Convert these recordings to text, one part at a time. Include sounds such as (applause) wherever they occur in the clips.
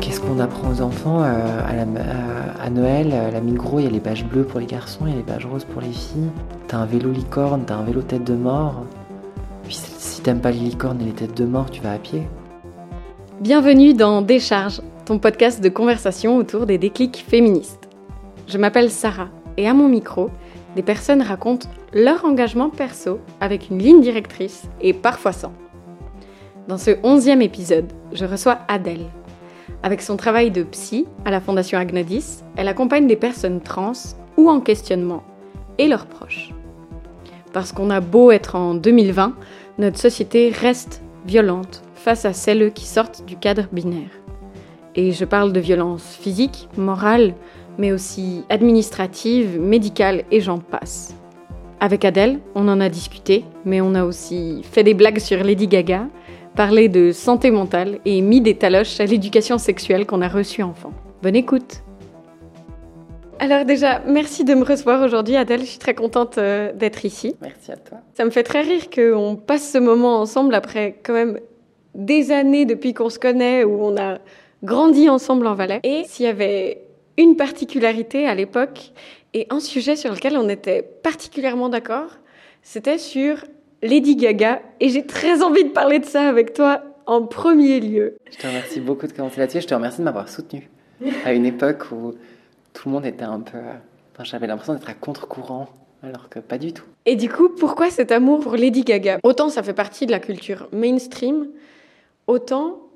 Qu'est-ce qu'on apprend aux enfants euh, à, Noël À la Migros, il y a les badges bleus pour les garçons, il y a les badges roses pour les filles. T'as un vélo licorne, t'as un vélo tête de mort. Puis si t'aimes pas les licornes et les têtes de mort, tu vas à pied. Bienvenue dans Décharge, ton podcast de conversation autour des déclics féministes. Je m'appelle Sarah et à mon micro, des personnes racontent leur engagement perso avec une ligne directrice et parfois sans. Dans ce onzième épisode, je reçois Adèle. Avec son travail de psy à la Fondation Agnodis, elle accompagne des personnes trans ou en questionnement et leurs proches. Parce qu'on a beau être en 2020, notre société reste violente face à celles qui sortent du cadre binaire. Et je parle de violence physique, morale, mais aussi administrative, médicale et j'en passe. Avec Adèle, on en a discuté, mais on a aussi fait des blagues sur Lady Gaga, parlé de santé mentale et mis des taloches à l'éducation sexuelle qu'on a reçue enfant. Bonne écoute alors déjà, merci de me recevoir aujourd'hui Adèle, je suis très contente euh, d'être ici. Merci à toi. Ça me fait très rire qu'on passe ce moment ensemble après quand même des années depuis qu'on se connaît, où on a grandi ensemble en Valais. Et s'il y avait une particularité à l'époque et un sujet sur lequel on était particulièrement d'accord, c'était sur Lady Gaga. Et j'ai très envie de parler de ça avec toi en premier lieu. Je te remercie beaucoup de commencer là-dessus. Je te remercie de m'avoir soutenu à une époque où tout le monde était un peu. Enfin, j'avais l'impression d'être à contre-courant, alors que pas du tout. Et du coup, pourquoi cet amour pour Lady Gaga? Autant ça fait partie de la culture mainstream, autant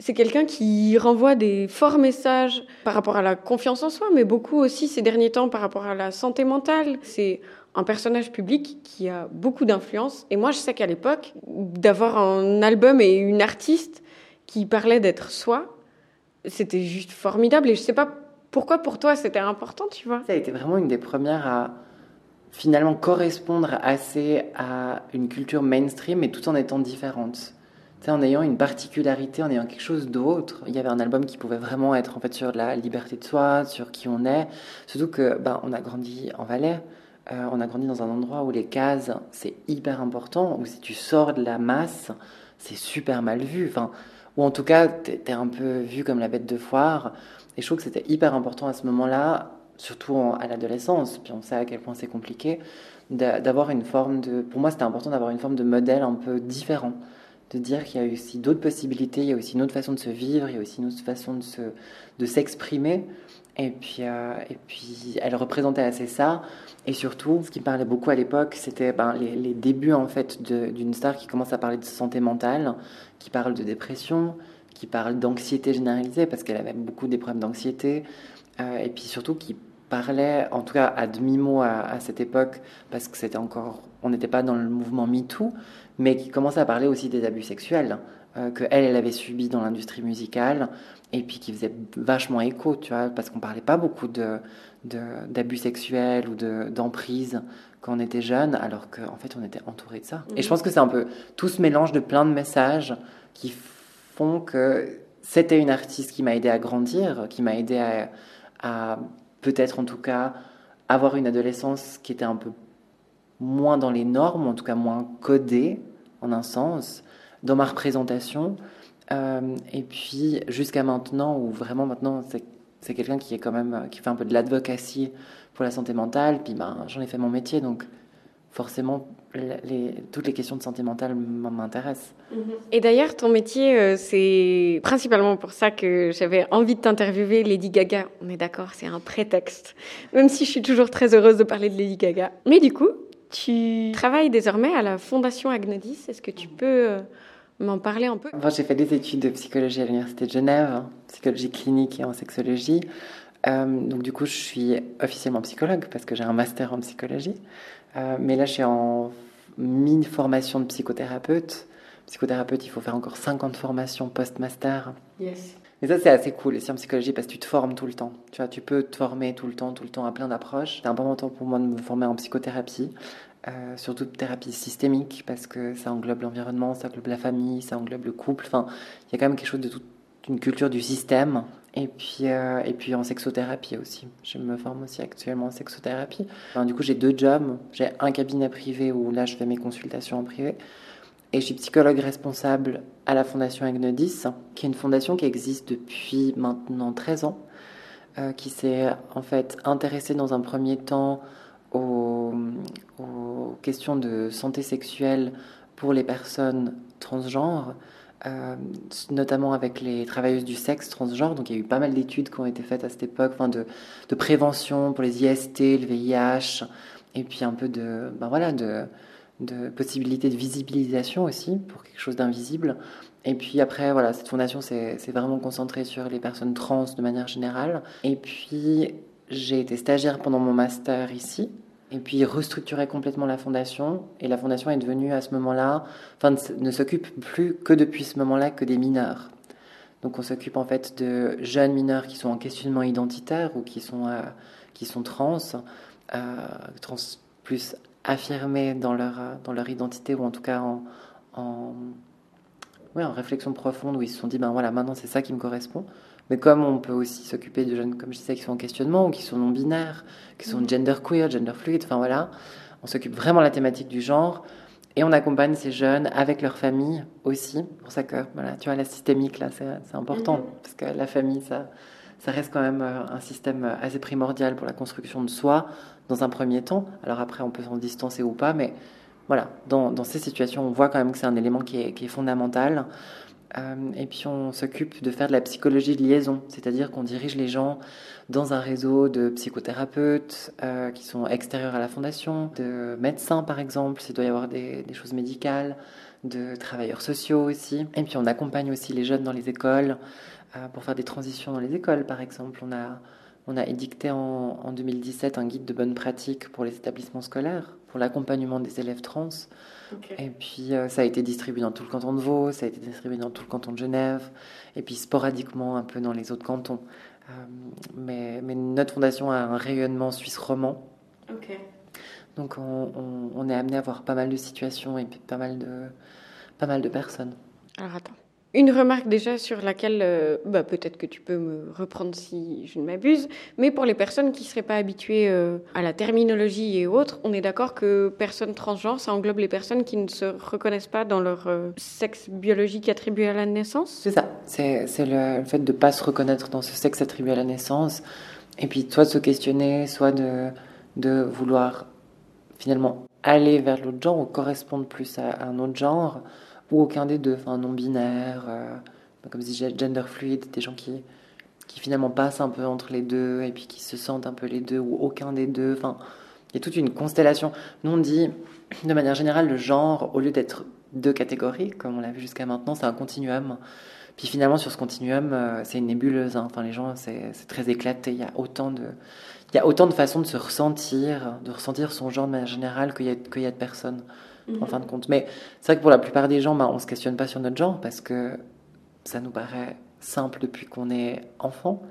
c'est quelqu'un qui renvoie des forts messages par rapport à la confiance en soi, mais beaucoup aussi ces derniers temps par rapport à la santé mentale. C'est un personnage public qui a beaucoup d'influence. Et moi, je sais qu'à l'époque, d'avoir un album et une artiste qui parlait d'être soi, c'était juste formidable. Et je sais pas pourquoi pour toi c'était important, tu vois. Ça a été vraiment une des premières à finalement correspondre assez à une culture mainstream, mais tout en étant différente. En ayant une particularité, en ayant quelque chose d'autre. Il y avait un album qui pouvait vraiment être en fait sur la liberté de soi, sur qui on est. Surtout que ben, on a grandi en Valais. Euh, on a grandi dans un endroit où les cases, c'est hyper important, où si tu sors de la masse, c'est super mal vu. Enfin, ou en tout cas, t'es es un peu vu comme la bête de foire. Et je trouve que c'était hyper important à ce moment-là, surtout en- à l'adolescence, puis on sait à quel point c'est compliqué, d'a- d'avoir une forme de... Pour moi, c'était important d'avoir une forme de modèle un peu différent. De dire qu'il y a aussi d'autres possibilités, il y a aussi une autre façon de se vivre, il y a aussi une autre façon de se de s'exprimer. Et puis, euh, et puis, elle représentait assez ça. Et surtout, ce qui me parlait beaucoup à l'époque, c'était ben, les, débuts en fait d'une star qui commence à parler de santé mentale, qui parle de dépression, qui parle d'anxiété généralisée parce qu'elle avait beaucoup des problèmes d'anxiété, euh, et puis surtout qui parlait, en tout cas à demi-mot à, à cette époque, parce que c'était encore, on n'était pas dans le mouvement MeToo, mais qui commençait à parler aussi des abus sexuels euh, que elle, elle avait subi dans l'industrie musicale, et puis qui faisait vachement écho, tu vois, parce qu'on parlait pas beaucoup de d'abus sexuels ou de d'emprise quand on était jeune, alors qu'en fait on était entouré de ça. Et je pense que c'est un peu tout ce mélange de plein de messages qui font que c'était une artiste qui m'a aidé à grandir, qui m'a aidé à, à peut-être en tout cas avoir une adolescence qui était un peu moins dans les normes, en tout cas moins codée en un sens, dans ma représentation. Euh, et puis jusqu'à maintenant, où vraiment maintenant c'est quelqu'un qui est quand même qui fait un peu de l'advocacy pour la santé mentale. Puis ben j'en ai fait mon métier, donc forcément toutes les questions de santé mentale m'intéressent. Et d'ailleurs, ton métier, euh, c'est principalement pour ça que j'avais envie de t'interviewer, Lady Gaga. On est d'accord, c'est un prétexte. Même si je suis toujours très heureuse de parler de Lady Gaga. Mais du coup, tu travailles désormais à la Fondation Agnodis. Est-ce que tu peux euh, m'en parler un peu? J'ai fait des études de psychologie à l'université de Genève, hein, psychologie clinique et en sexologie. Euh, donc du coup, je suis officiellement psychologue parce que j'ai un master en psychologie. Euh, mais là, je suis en mi-formation de psychothérapeute. Psychothérapeute, il faut faire encore 50 formations post-master. Yes. Et ça, c'est assez cool aussi en psychologie parce que tu te formes tout le temps. Tu vois, tu peux te former tout le temps, tout le temps à plein d'approches. C'est important pour moi de me former en psychothérapie, euh, surtout thérapie systémique parce que ça englobe l'environnement, ça englobe la famille, ça englobe le couple. Enfin, il y a quand même quelque chose de tout, une culture du système. Et puis, euh, et puis en sexothérapie aussi. Je me forme aussi actuellement en sexothérapie. du coup, j'ai deux jobs. J'ai un cabinet privé où là, je fais mes consultations en privé. Et je suis psychologue responsable à la Fondation Agnodis, qui est une fondation qui existe depuis maintenant 13 ans, euh, qui s'est en fait intéressée dans un premier temps aux, questions de santé sexuelle pour les personnes transgenres, euh, notamment avec les travailleuses du sexe transgenre. Donc il y a eu pas mal d'études qui ont été faites à cette époque, enfin de, de, prévention pour les IST, le VIH, et puis un peu de, ben voilà, de, de possibilités de visibilisation aussi pour quelque chose d'invisible. Et puis après, voilà, cette fondation s'est vraiment concentrée sur les personnes trans de manière générale. Et puis j'ai été stagiaire pendant mon master ici et puis restructurer complètement la fondation. Et la fondation est devenue à ce moment-là, enfin, ne s'occupe plus que depuis ce moment-là que des mineurs. Donc on s'occupe en fait de jeunes mineurs qui sont en questionnement identitaire ou qui sont, euh, qui sont trans, euh, trans plus affirmés dans leur, dans leur identité ou en tout cas en, en, en réflexion profonde où ils se sont dit ben voilà maintenant c'est ça qui me correspond. Mais comme on peut aussi s'occuper de jeunes, comme je disais, qui sont en questionnement ou qui sont non-binaires, qui sont genderqueer, gender fluid, enfin voilà, on s'occupe vraiment de la thématique du genre et on accompagne ces jeunes avec leur famille aussi. pour ça que, voilà, tu vois, la systémique, là, c'est important, mhm. parce que la famille, ça, ça reste quand même euh, un système euh, assez primordial pour la construction de soi, dans un premier temps. Alors après, on peut s'en distancer ou pas, mais voilà, dans, ces situations, on voit quand même que c'est un élément qui est, qui est fondamental. Euh, et puis on s'occupe de faire de la psychologie de liaison, c'est-à-dire qu'on dirige les gens dans un réseau de psychothérapeutes euh, qui sont extérieurs à la fondation, de médecins par exemple, s'il doit y avoir des, choses médicales, de travailleurs sociaux aussi. Et puis on accompagne aussi les jeunes dans les écoles euh, pour faire des transitions dans les écoles par exemple. On a, on a édicté en, en 2017 un guide de bonne pratique pour les établissements scolaires, pour l'accompagnement des élèves trans. Et puis euh, ça a été distribué dans tout le canton de Vaud, ça a été distribué dans tout le canton de Genève, et puis sporadiquement un peu dans les autres cantons. Euh, mais, mais, notre fondation a un rayonnement suisse roman. Donc on, on, on, est amené à voir pas mal de situations et puis pas mal de, pas mal de personnes. Alors attends. Une remarque déjà sur laquelle euh, bah, peut-être que tu peux me reprendre si je ne m'abuse, mais pour les personnes qui ne seraient pas habituées euh, à la terminologie et autres, on est d'accord que personnes transgenres, ça englobe les personnes qui ne se reconnaissent pas dans leur euh, sexe biologique attribué à la naissance? C'est ça, c'est le, fait de ne pas se reconnaître dans ce sexe attribué à la naissance, et puis soit de se questionner, soit de, vouloir finalement aller vers l'autre genre ou correspondre plus à un autre genre ou aucun des deux, enfin non-binaire, euh, comme je dis, gender fluide, des gens qui, qui finalement passent un peu entre les deux et puis qui se sentent un peu les deux ou aucun des deux. Enfin, il y a toute une constellation. Nous, on dit de manière générale, le genre, au lieu d'être deux catégories, comme on l'a vu jusqu'à maintenant, c'est un continuum. Puis finalement, sur ce continuum, euh, c'est une nébuleuse. Hein. Enfin, les gens, c'est très éclaté. Il y a autant de, il y a autant de façons de se ressentir, de ressentir son genre de manière générale qu'il y, y, a de personnes en fin de compte. Mais c'est vrai que pour la plupart des gens, bah, on ne se questionne pas sur notre genre parce que ça nous paraît simple depuis qu'on est enfant.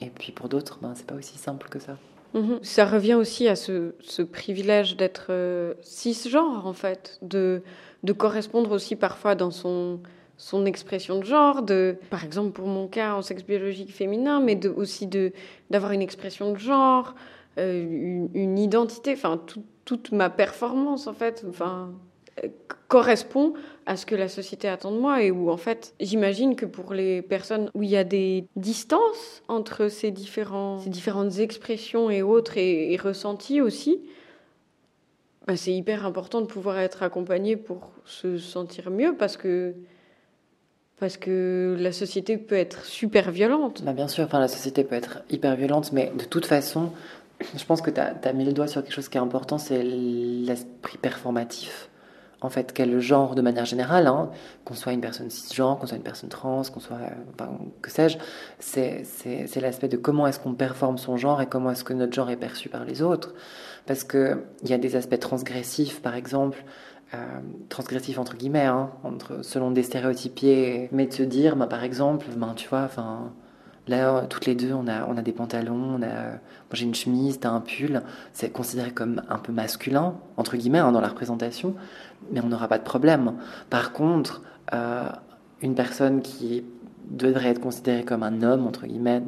Et puis pour d'autres, ben, c'est pas aussi simple que ça. Mhm. Ça revient aussi à ce, ce privilège d'être euh, cisgenre, en fait, de, de correspondre aussi parfois dans son, son expression de genre, de, par exemple pour mon cas en sexe biologique féminin, mais de, aussi d'avoir une expression de genre, euh, une, une, identité, enfin tout, toute ma performance, en fait, enfin, correspond à ce que la société attend de moi et où, en fait, j'imagine que pour les personnes où il y a des distances entre ces, différents, ces différentes expressions et autres et, ressentis aussi, bah, c'est hyper important de pouvoir être accompagné pour se sentir mieux parce que parce que la société peut être super violente. Bah bien sûr, enfin, la société peut être hyper violente, mais de toute façon, je pense que tu as, mis le doigt sur quelque chose qui est important, c'est l'esprit performatif. En fait, quel genre de manière générale, hein, qu'on soit une personne cisgenre, qu'on soit une personne trans, qu'on soit, que sais-je, c'est l'aspect de comment est-ce qu'on performe son genre et comment est-ce que notre genre est perçu par les autres. Parce qu'il y a des aspects transgressifs, par exemple, euh, transgressifs entre guillemets, hein, selon des stéréotypiers, mais de se dire, bah, par exemple, ben, tu vois, enfin Là, toutes les deux, on a, on a des pantalons, on a, moi j'ai une chemise, t'as un pull. C'est considéré comme un peu masculin, entre guillemets, hein, dans la représentation, mais on n'aura pas de problème. Par contre, euh, une personne qui devrait être considéré comme un homme, entre guillemets,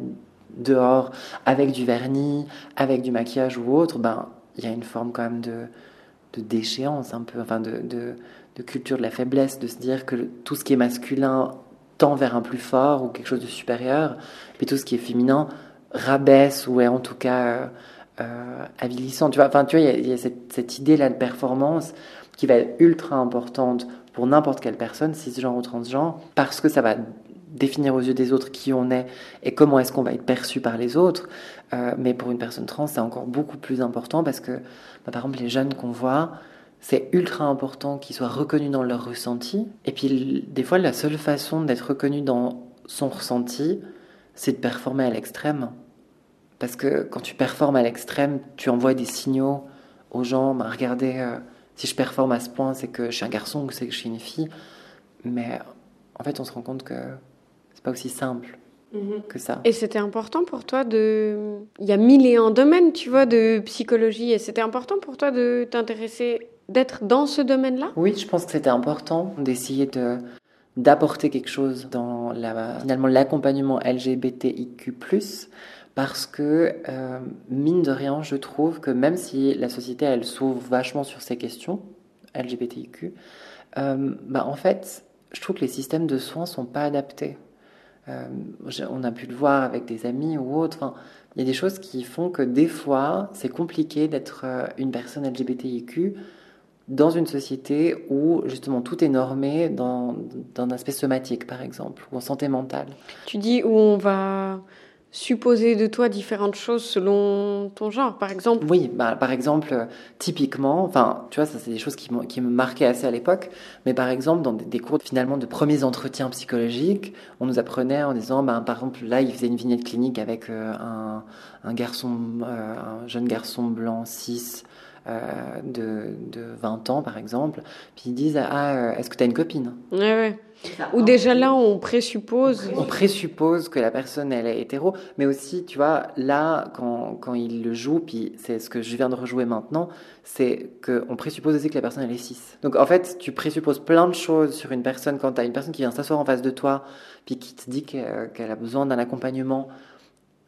dehors, avec du vernis, avec du maquillage ou autre, ben, il y a une forme quand même de, de déchéance, un peu, enfin, de, de, de, culture de la faiblesse, de se dire que tout ce qui est masculin vers un plus fort ou quelque chose de supérieur, puis tout ce qui est féminin rabaisse ou est en tout cas euh, euh avilissant. Tu vois, enfin, tu vois, il y a, cette, cette idée-là de performance qui va être ultra importante pour n'importe quelle personne, cisgenre ou transgenre, parce que ça va définir aux yeux des autres qui on est et comment est-ce qu'on va être perçu par les autres. Euh, mais pour une personne trans, c'est encore beaucoup plus important parce que, bah, par exemple, les jeunes qu'on voit, c'est ultra important qu'ils soient reconnus dans leur ressenti. Et puis, des fois, la seule façon d'être reconnu dans son ressenti, c'est de performer à l'extrême. Parce que quand tu performes à l'extrême, tu envoies des signaux aux gens, bah, regardez, euh, si je performe à ce point, c'est que je suis un garçon ou c'est que je suis une fille. Mais en fait, on se rend compte que c'est pas aussi simple mhm. que ça. Et c'était important pour toi de. Il y a mille et un domaines, tu vois, de psychologie. Et c'était important pour toi de t'intéresser, d'être dans ce domaine-là? Oui, je pense que c'était important d'essayer de d'apporter quelque chose dans la, finalement l'accompagnement LGBTIQ+, parce que, euh, mine de rien, je trouve que même si la société, elle s'ouvre vachement sur ces questions, LGBTIQ, euh, bah, en fait, je trouve que les systèmes de soins sont pas adaptés. Euh, on a pu le voir avec des amis ou autres. il y a des choses qui font que des fois, c'est compliqué d'être une personne LGBTIQ dans une société où justement tout est normé dans, dans un aspect somatique, par exemple, ou en santé mentale. Tu dis où on va supposer de toi différentes choses selon ton genre, par exemple Oui, bah, par exemple, typiquement, enfin, tu vois, ça c'est des choses qui, qui me marquaient assez à l'époque, mais par exemple, dans des, cours finalement de premiers entretiens psychologiques, on nous apprenait en disant, bah, par exemple, là, il faisait une vignette clinique avec euh, un, un, garçon, euh, un jeune garçon blanc, cis, euh, de, de, 20 ans, par exemple, puis ils disent, ah, est-ce que tu as une copine? Ouais, ouais. Ou déjà là, on présuppose. On présuppose que la personne, elle est hétéro, mais aussi, tu vois, là, quand, quand il le joue, puis c'est ce que je viens de rejouer maintenant, c'est qu'on présuppose aussi que la personne, elle est cis. Donc en fait, tu présupposes plein de choses sur une personne quand tu as une personne qui vient s'asseoir en face de toi, puis qui te dit qu'elle a besoin d'un accompagnement.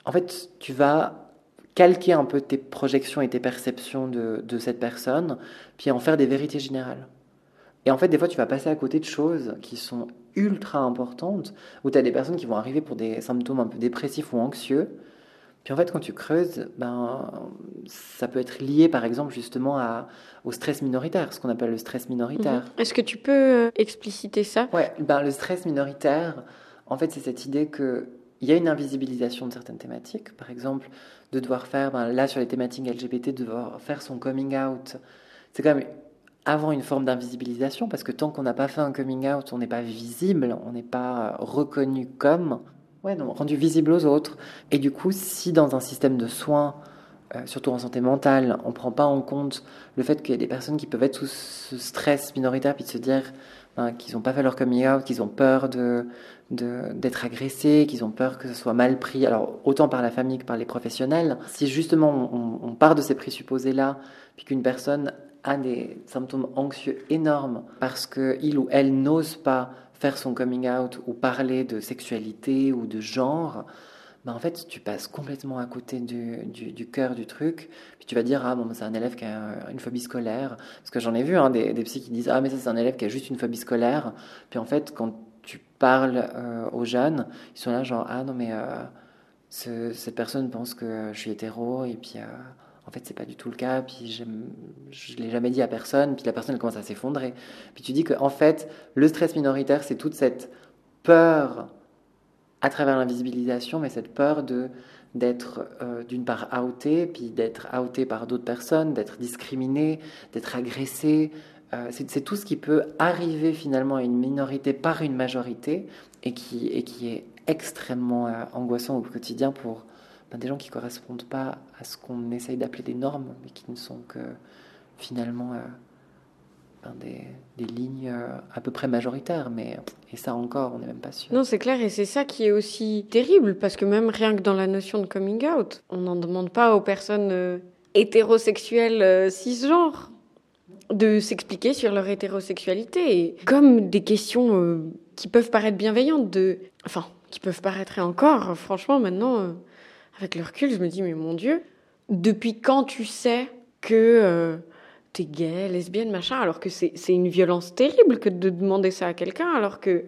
En fait, tu vas calquer un peu tes projections et tes perceptions de, de cette personne, puis en faire des vérités générales. Et en fait, des fois, tu vas passer à côté de choses qui sont ultra importantes, où tu as des personnes qui vont arriver pour des symptômes un peu dépressifs ou anxieux. Puis en fait, quand tu creuses, ben, ça peut être lié, par exemple, justement à, au stress minoritaire, ce qu'on appelle le stress minoritaire. Mhm. Est-ce que tu peux euh, expliciter ça? Ouais, ben, le stress minoritaire, en fait, c'est cette idée que il y a une invisibilisation de certaines thématiques. Par exemple, de devoir faire, ben, là sur les thématiques LGBT, de devoir faire son coming out. C'est quand même avant une forme d'invisibilisation, parce que tant qu'on n'a pas fait un coming out, on n'est pas visible, on n'est pas reconnu comme, ouais, non, rendu visible aux autres. Et du coup, si dans un système de soins, euh, surtout en santé mentale, on ne prend pas en compte le fait qu'il y a des personnes qui peuvent être sous ce stress minoritaire, puis de se dire ben, qu'ils n'ont pas fait leur coming out, qu'ils ont peur de d'être agressés, qu'ils ont peur que ce soit mal pris, alors autant par la famille que par les professionnels. Si justement on, part de ces présupposés-là, puis qu'une personne a des symptômes anxieux énormes parce qu'il ou elle n'ose pas faire son coming out ou parler de sexualité ou de genre, ben en fait, tu passes complètement à côté du, du, cœur du truc. Puis tu vas dire, ah bon, c'est un élève qui a une phobie scolaire. Parce que j'en ai vu hein, des, des qui disent, ah mais ça c'est un élève qui a juste une phobie scolaire. Puis en fait, quand tu parles euh, aux jeunes, ils sont là genre, ah non mais euh, cette personne pense que je suis hétéro et puis... Euh, en fait, c'est pas du tout le cas. Puis je l'ai jamais dit à personne. Puis la personne elle commence à s'effondrer. Puis tu dis que en fait, le stress minoritaire, c'est toute cette peur à travers l'invisibilisation, mais cette peur de d'être d'une part outé, puis d'être outé par d'autres personnes, d'être discriminé, d'être agressé. Euh, c'est tout ce qui peut arriver finalement à une minorité par une majorité et qui, est extrêmement euh, angoissant au quotidien pour, ben, des gens qui correspondent pas à ce qu'on essaye d'appeler des normes, mais qui ne sont que finalement euh, ben, des, lignes euh, à peu près majoritaires. Mais, et ça encore, on n'est même pas sûr. Non, c'est clair, et c'est ça qui est aussi terrible, parce que même rien que dans la notion de coming out, on n'en demande pas aux personnes euh, hétérosexuelles cisgenres de s'expliquer sur leur hétérosexualité. Comme des questions qui peuvent paraître bienveillantes, de... Enfin, qui peuvent paraître encore, franchement, maintenant, euh, avec le recul, je me dis, mais mon Dieu, depuis quand tu sais que euh, t'es gay, lesbienne, machin, alors que c'est une violence terrible que de demander ça à quelqu'un, alors que,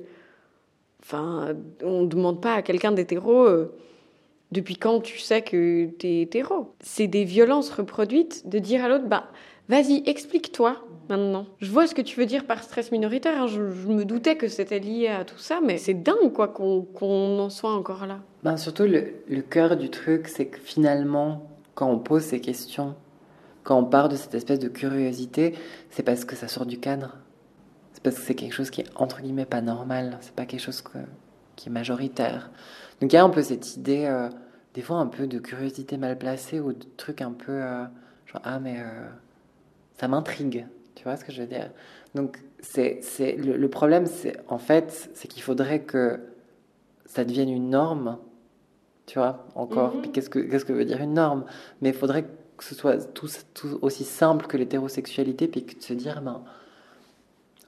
enfin, on ne demande pas à quelqu'un d'hétéro euh, depuis quand tu sais que t'es hétéro? C'est des violences reproduites de dire à l'autre, bah, vas-y, explique-toi maintenant. Je vois ce que tu veux dire par stress minoritaire. Hein. Je, me doutais que c'était lié à tout ça, mais c'est dingue quoi qu'on en soit encore là. Ben, surtout, le, cœur du truc, c'est que finalement, quand on pose ces questions, quand on part de cette espèce de curiosité, c'est parce que ça sort du cadre. C'est parce que c'est quelque chose qui est entre guillemets pas normal. C'est pas quelque chose qui est majoritaire. Donc il y a un peu cette idée, euh, des fois un peu de curiosité mal placée ou de trucs un peu euh, genre ah mais euh, ça m'intrigue. Tu vois ce que je veux dire? Donc, c'est, c'est, le, problème, c'est en fait, c'est qu'il faudrait que ça devienne une norme. Tu vois, encore. Mhm. Puis qu'est-ce que, qu'est-ce que veut dire une norme? Mais il faudrait que ce soit tout, tout aussi simple que l'hétérosexualité, puis que de se dire, ben,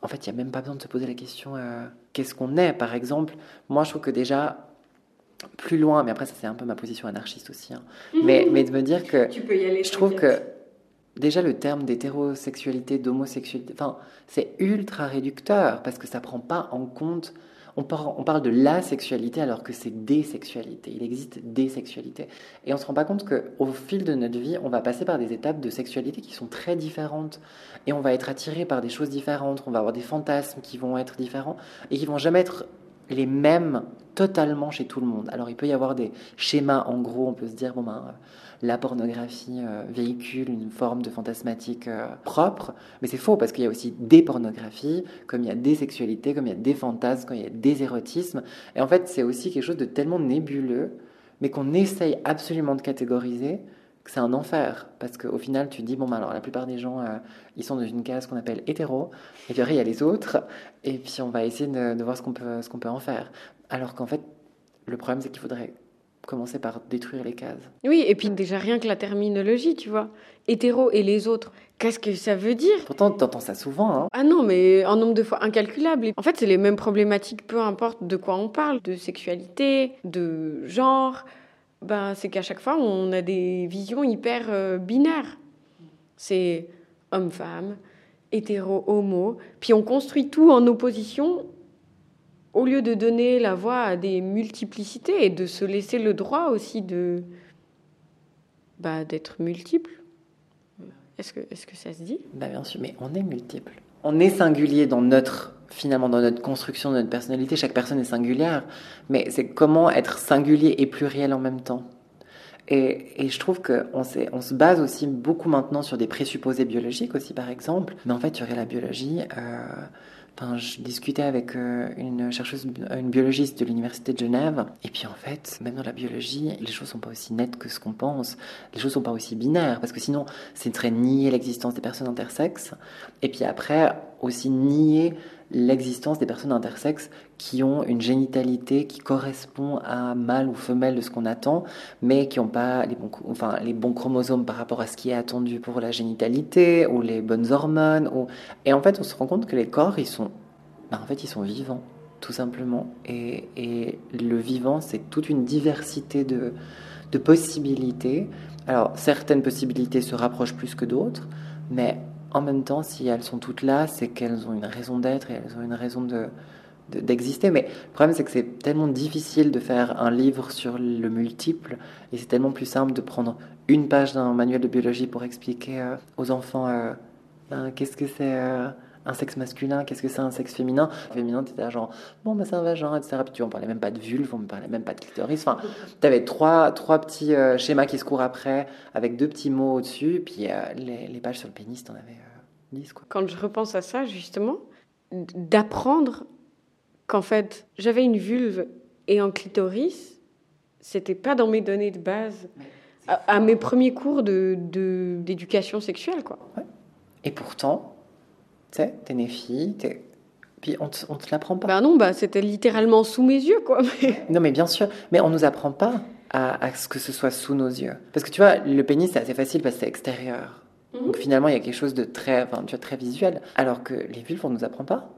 en fait, il n'y a même pas besoin de se poser la question euh, qu'est-ce qu'on est, par exemple? Moi, je trouve que déjà, plus loin, mais après, ça, c'est un peu ma position anarchiste aussi, hein. mhm. mais, mais de me dire que. Tu peux y aller. Je trouve que déjà le terme d'hétérosexualité, d'homosexualité, enfin, c'est ultra réducteur parce que ça prend pas en compte. On, parle de la sexualité alors que c'est des sexualités. Il existe des sexualités. Et on se rend pas compte qu'au fil de notre vie, on va passer par des étapes de sexualité qui sont très différentes. Et on va être attiré par des choses différentes. On va avoir des fantasmes qui vont être différents et qui vont jamais être les mêmes totalement chez tout le monde. Alors il peut y avoir des schémas, en gros, on peut se dire, bon ben, la pornographie euh, véhicule une forme de fantasmatique euh, propre, mais c'est faux parce qu'il y a aussi des pornographies, comme il y a des sexualités, comme il y a des fantasmes, comme il y a des érotismes. Et en fait, c'est aussi quelque chose de tellement nébuleux, mais qu'on essaye absolument de catégoriser c'est un enfer. Parce qu'au final, tu dis, bon, ben, alors la plupart des gens, euh, ils sont dans une case qu'on appelle hétéro, et puis après, il y a les autres, et puis on va essayer de, de voir ce qu'on peut, ce qu'on peut en faire. Alors qu'en fait, le problème, c'est qu'il faudrait commencer par détruire les cases. Oui, et puis déjà rien que la terminologie, tu vois. Hétéro et les autres, qu'est-ce que ça veut dire? Pourtant, tu entends ça souvent. Hein. Ah non, mais un nombre de fois incalculable. En fait, c'est les mêmes problématiques, peu importe de quoi on parle, de sexualité, de genre. Ben, c'est qu'à chaque fois, on a des visions hyper euh, binaires. C'est homme-femme, hétéro-homo, puis on construit tout en opposition au lieu de donner la voix à des multiplicités et de se laisser le droit aussi de bah, d'être multiple. Est-ce que, est que ça se dit? Bah Bien sûr, mais on est multiple. On est singulier dans notre finalement dans notre construction de notre personnalité. Chaque personne est singulière, mais c'est comment être singulier et pluriel en même temps. Et, et je trouve qu'on on se base aussi beaucoup maintenant sur des présupposés biologiques aussi, par exemple. Mais en fait, tu aurais la biologie. Euh, je discutais avec euh, une chercheuse, une biologiste de l'université de Genève, et puis en fait, même dans la biologie, les choses sont pas aussi nettes que ce qu'on pense. Les choses sont pas aussi binaires, parce que sinon, c'est très nier l'existence des personnes intersexes, et puis après aussi nier l'existence des personnes intersexes qui ont une génitalité qui correspond à mâle ou femelle de ce qu'on attend, mais qui n'ont pas les bons, enfin, les bons chromosomes par rapport à ce qui est attendu pour la génitalité, ou les bonnes hormones. Et en fait, on se rend compte que les corps, ils sont, ben, en fait, ils sont vivants, tout simplement. Et, et le vivant, c'est toute une diversité de, de possibilités. Alors, certaines possibilités se rapprochent plus que d'autres, mais en même temps, si elles sont toutes là, c'est qu'elles ont une raison d'être et elles ont une raison de, d'exister. Mais le problème, c'est que c'est tellement difficile de faire un livre sur le multiple et c'est tellement plus simple de prendre une page d'un manuel de biologie pour expliquer euh, aux enfants euh, ben, qu'est-ce que c'est euh, un sexe masculin, qu'est-ce que c'est un sexe féminin? Féminin, tu étais genre, bon, ben, c'est un vagin, etc. Puis tu en parlais même pas de vulve, on ne parlait même pas de clitoris. Enfin, tu avais trois, trois petits schémas qui se courent après avec deux petits mots au-dessus. Puis les, les, pages sur le pénis, tu en avais dix. Quoi. Quand je repense à ça, justement, d'apprendre qu'en fait, j'avais une vulve et un clitoris, c'était pas dans mes données de base. À, mes premiers cours de, d'éducation sexuelle, quoi. Et pourtant, tu sais, t'es né fille, t'es... Puis on te, on te l'apprend pas. Bah non, bah c'était littéralement sous mes yeux, quoi. Non, mais bien sûr. Mais on nous apprend pas à, ce que ce soit sous nos yeux. Parce que tu vois, le pénis, c'est assez facile parce que c'est extérieur. Mhm. Donc finalement, il y a quelque chose de très, enfin, tu vois, très visuel. Alors que les vulves, on nous apprend pas.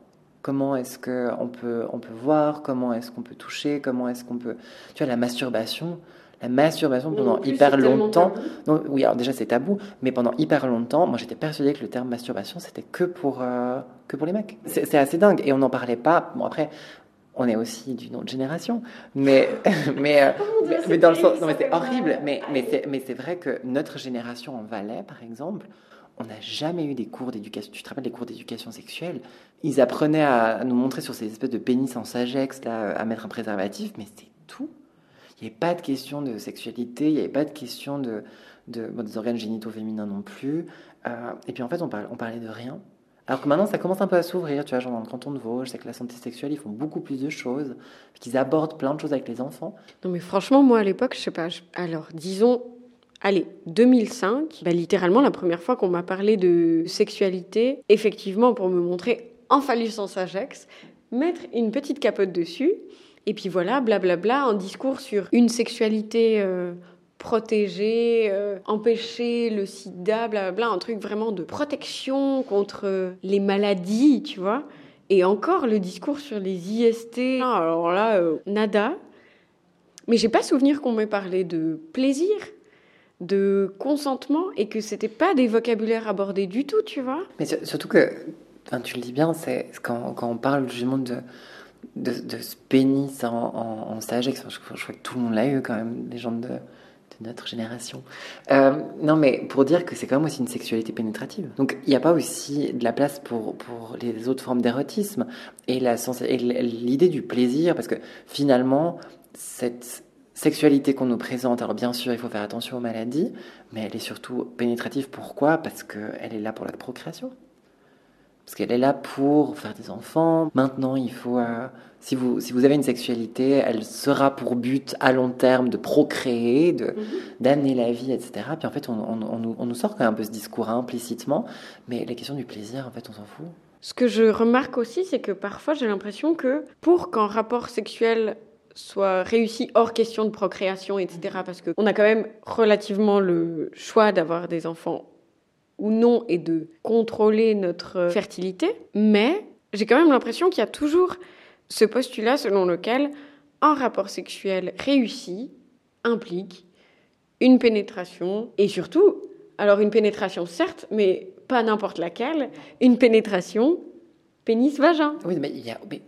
Comment est-ce qu'on peut, on peut voir? Comment est-ce qu'on peut toucher? Comment est-ce qu'on peut... Tu vois, la masturbation, la masturbation pendant hyper longtemps. Donc, oui, alors déjà c'est tabou, mais pendant hyper longtemps, moi j'étais persuadée que le terme masturbation c'était que pour euh, que pour les mecs. C'est assez dingue et on n'en parlait pas. Bon après, on est aussi d'une autre génération, mais (laughs) mais, euh, oh mais, dans le sens, non mais c'est horrible, mais mais c'est mais c'est vrai que notre génération en Valais par exemple, on n'a jamais eu des cours d'éducation. Tu te rappelles des cours d'éducation sexuelle? Ils apprenaient à, nous montrer sur ces espèces de pénis en sagex là, à mettre un préservatif, mais c'est tout. Il n'y avait pas de question de sexualité, il n'y avait pas de question de, de des organes génitaux féminins non plus. Euh, et puis en fait, on parlait, on parlait de rien. Alors que maintenant, ça commence un peu à s'ouvrir, tu vois, genre dans le canton de Vaud, je sais que la santé sexuelle, ils font beaucoup plus de choses, qu'ils abordent plein de choses avec les enfants. Non mais franchement, moi à l'époque, je sais pas, alors disons, allez, 2005, bah, littéralement la première fois qu'on m'a parlé de sexualité, effectivement pour me montrer en phallus sans sagex, mettre une petite capote dessus, et puis voilà, blablabla, un discours sur une sexualité euh, protégée, euh, empêcher le sida, blablabla, un truc vraiment de protection contre les maladies, tu vois. Et encore le discours sur les IST, alors là, euh, nada. Mais j'ai pas souvenir qu'on m'ait parlé de plaisir, de consentement, et que c'était pas des vocabulaires abordés du tout, tu vois. Mais surtout que, tu le dis bien, c'est quand, quand on parle justement de de, ce pénis en, en, en je, crois que tout le monde l'a eu quand même, les gens de, de notre génération. Euh, non, mais pour dire que c'est quand même aussi une sexualité pénétrative. Donc il n'y a pas aussi de la place pour, pour les autres formes d'érotisme et l'idée du plaisir, parce que finalement, cette sexualité qu'on nous présente, alors bien sûr, il faut faire attention aux maladies, mais elle est surtout pénétrative. Pourquoi? Parce qu'elle est là pour la procréation. Parce qu'elle est là pour faire des enfants. Maintenant, il faut. Euh, si, vous, si vous avez une sexualité, elle sera pour but à long terme de procréer, de, mhm. d'amener la vie, etc. Puis en fait, on, on, on, nous sort quand même un peu ce discours implicitement. Mais la question du plaisir, en fait, on s'en fout. Ce que je remarque aussi, c'est que parfois j'ai l'impression que pour qu'un rapport sexuel soit réussi hors question de procréation, etc., parce qu'on a quand même relativement le choix d'avoir des enfants ou non et de contrôler notre fertilité, mais j'ai quand même l'impression qu'il y a toujours ce postulat selon lequel un rapport sexuel réussi implique une pénétration et surtout, alors une pénétration certes, mais pas n'importe laquelle, une pénétration pénis-vagin. Oui, mais il y a... Mais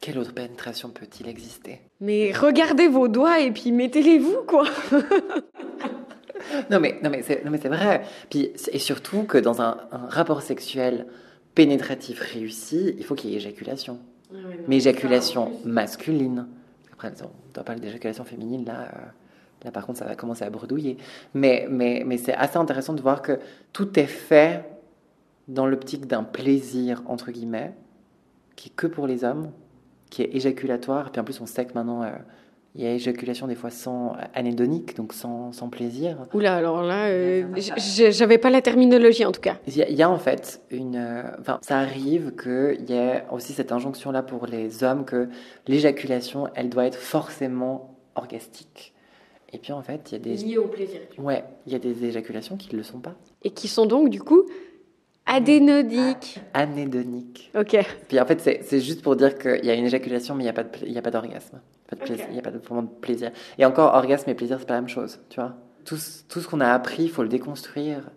quelle autre pénétration peut-il exister? Mais regardez vos doigts et puis mettez-les vous, quoi (laughs) (laughs) non, mais, non, mais c'est vrai. Puis, et surtout que dans un, rapport sexuel pénétratif réussi, il faut qu'il y ait éjaculation. Ah mais éjaculation masculine. Après, on doit pas d'éjaculation féminine, là, euh, là, par contre, ça va commencer à bredouiller. Mais, mais, mais c'est assez intéressant de voir que tout est fait dans l'optique d'un plaisir, entre guillemets, qui est que pour les hommes, qui est éjaculatoire. Puis en plus, on sait que maintenant, euh, il y a éjaculation des fois sans anédonique, donc sans, sans plaisir. Oula, alors là, euh, j'avais pas la terminologie en tout cas. Il y, a, en fait une. Euh, enfin, ça arrive qu'il y ait aussi cette injonction-là pour les hommes que l'éjaculation, elle doit être forcément orgastique. Et puis en fait, il y a des. Liées au plaisir. Ouais, il y a des éjaculations qui ne le sont pas. Et qui sont donc du coup Adénodique. Anédonique. Ok. Puis en fait, c'est juste pour dire qu'il y a une éjaculation, mais il n'y a pas d'orgasme. Il n'y a pas de moment de plaisir. Et encore, orgasme et plaisir, c'est pas la même chose, tu vois. Tout, tout ce qu'on a appris, il faut le déconstruire.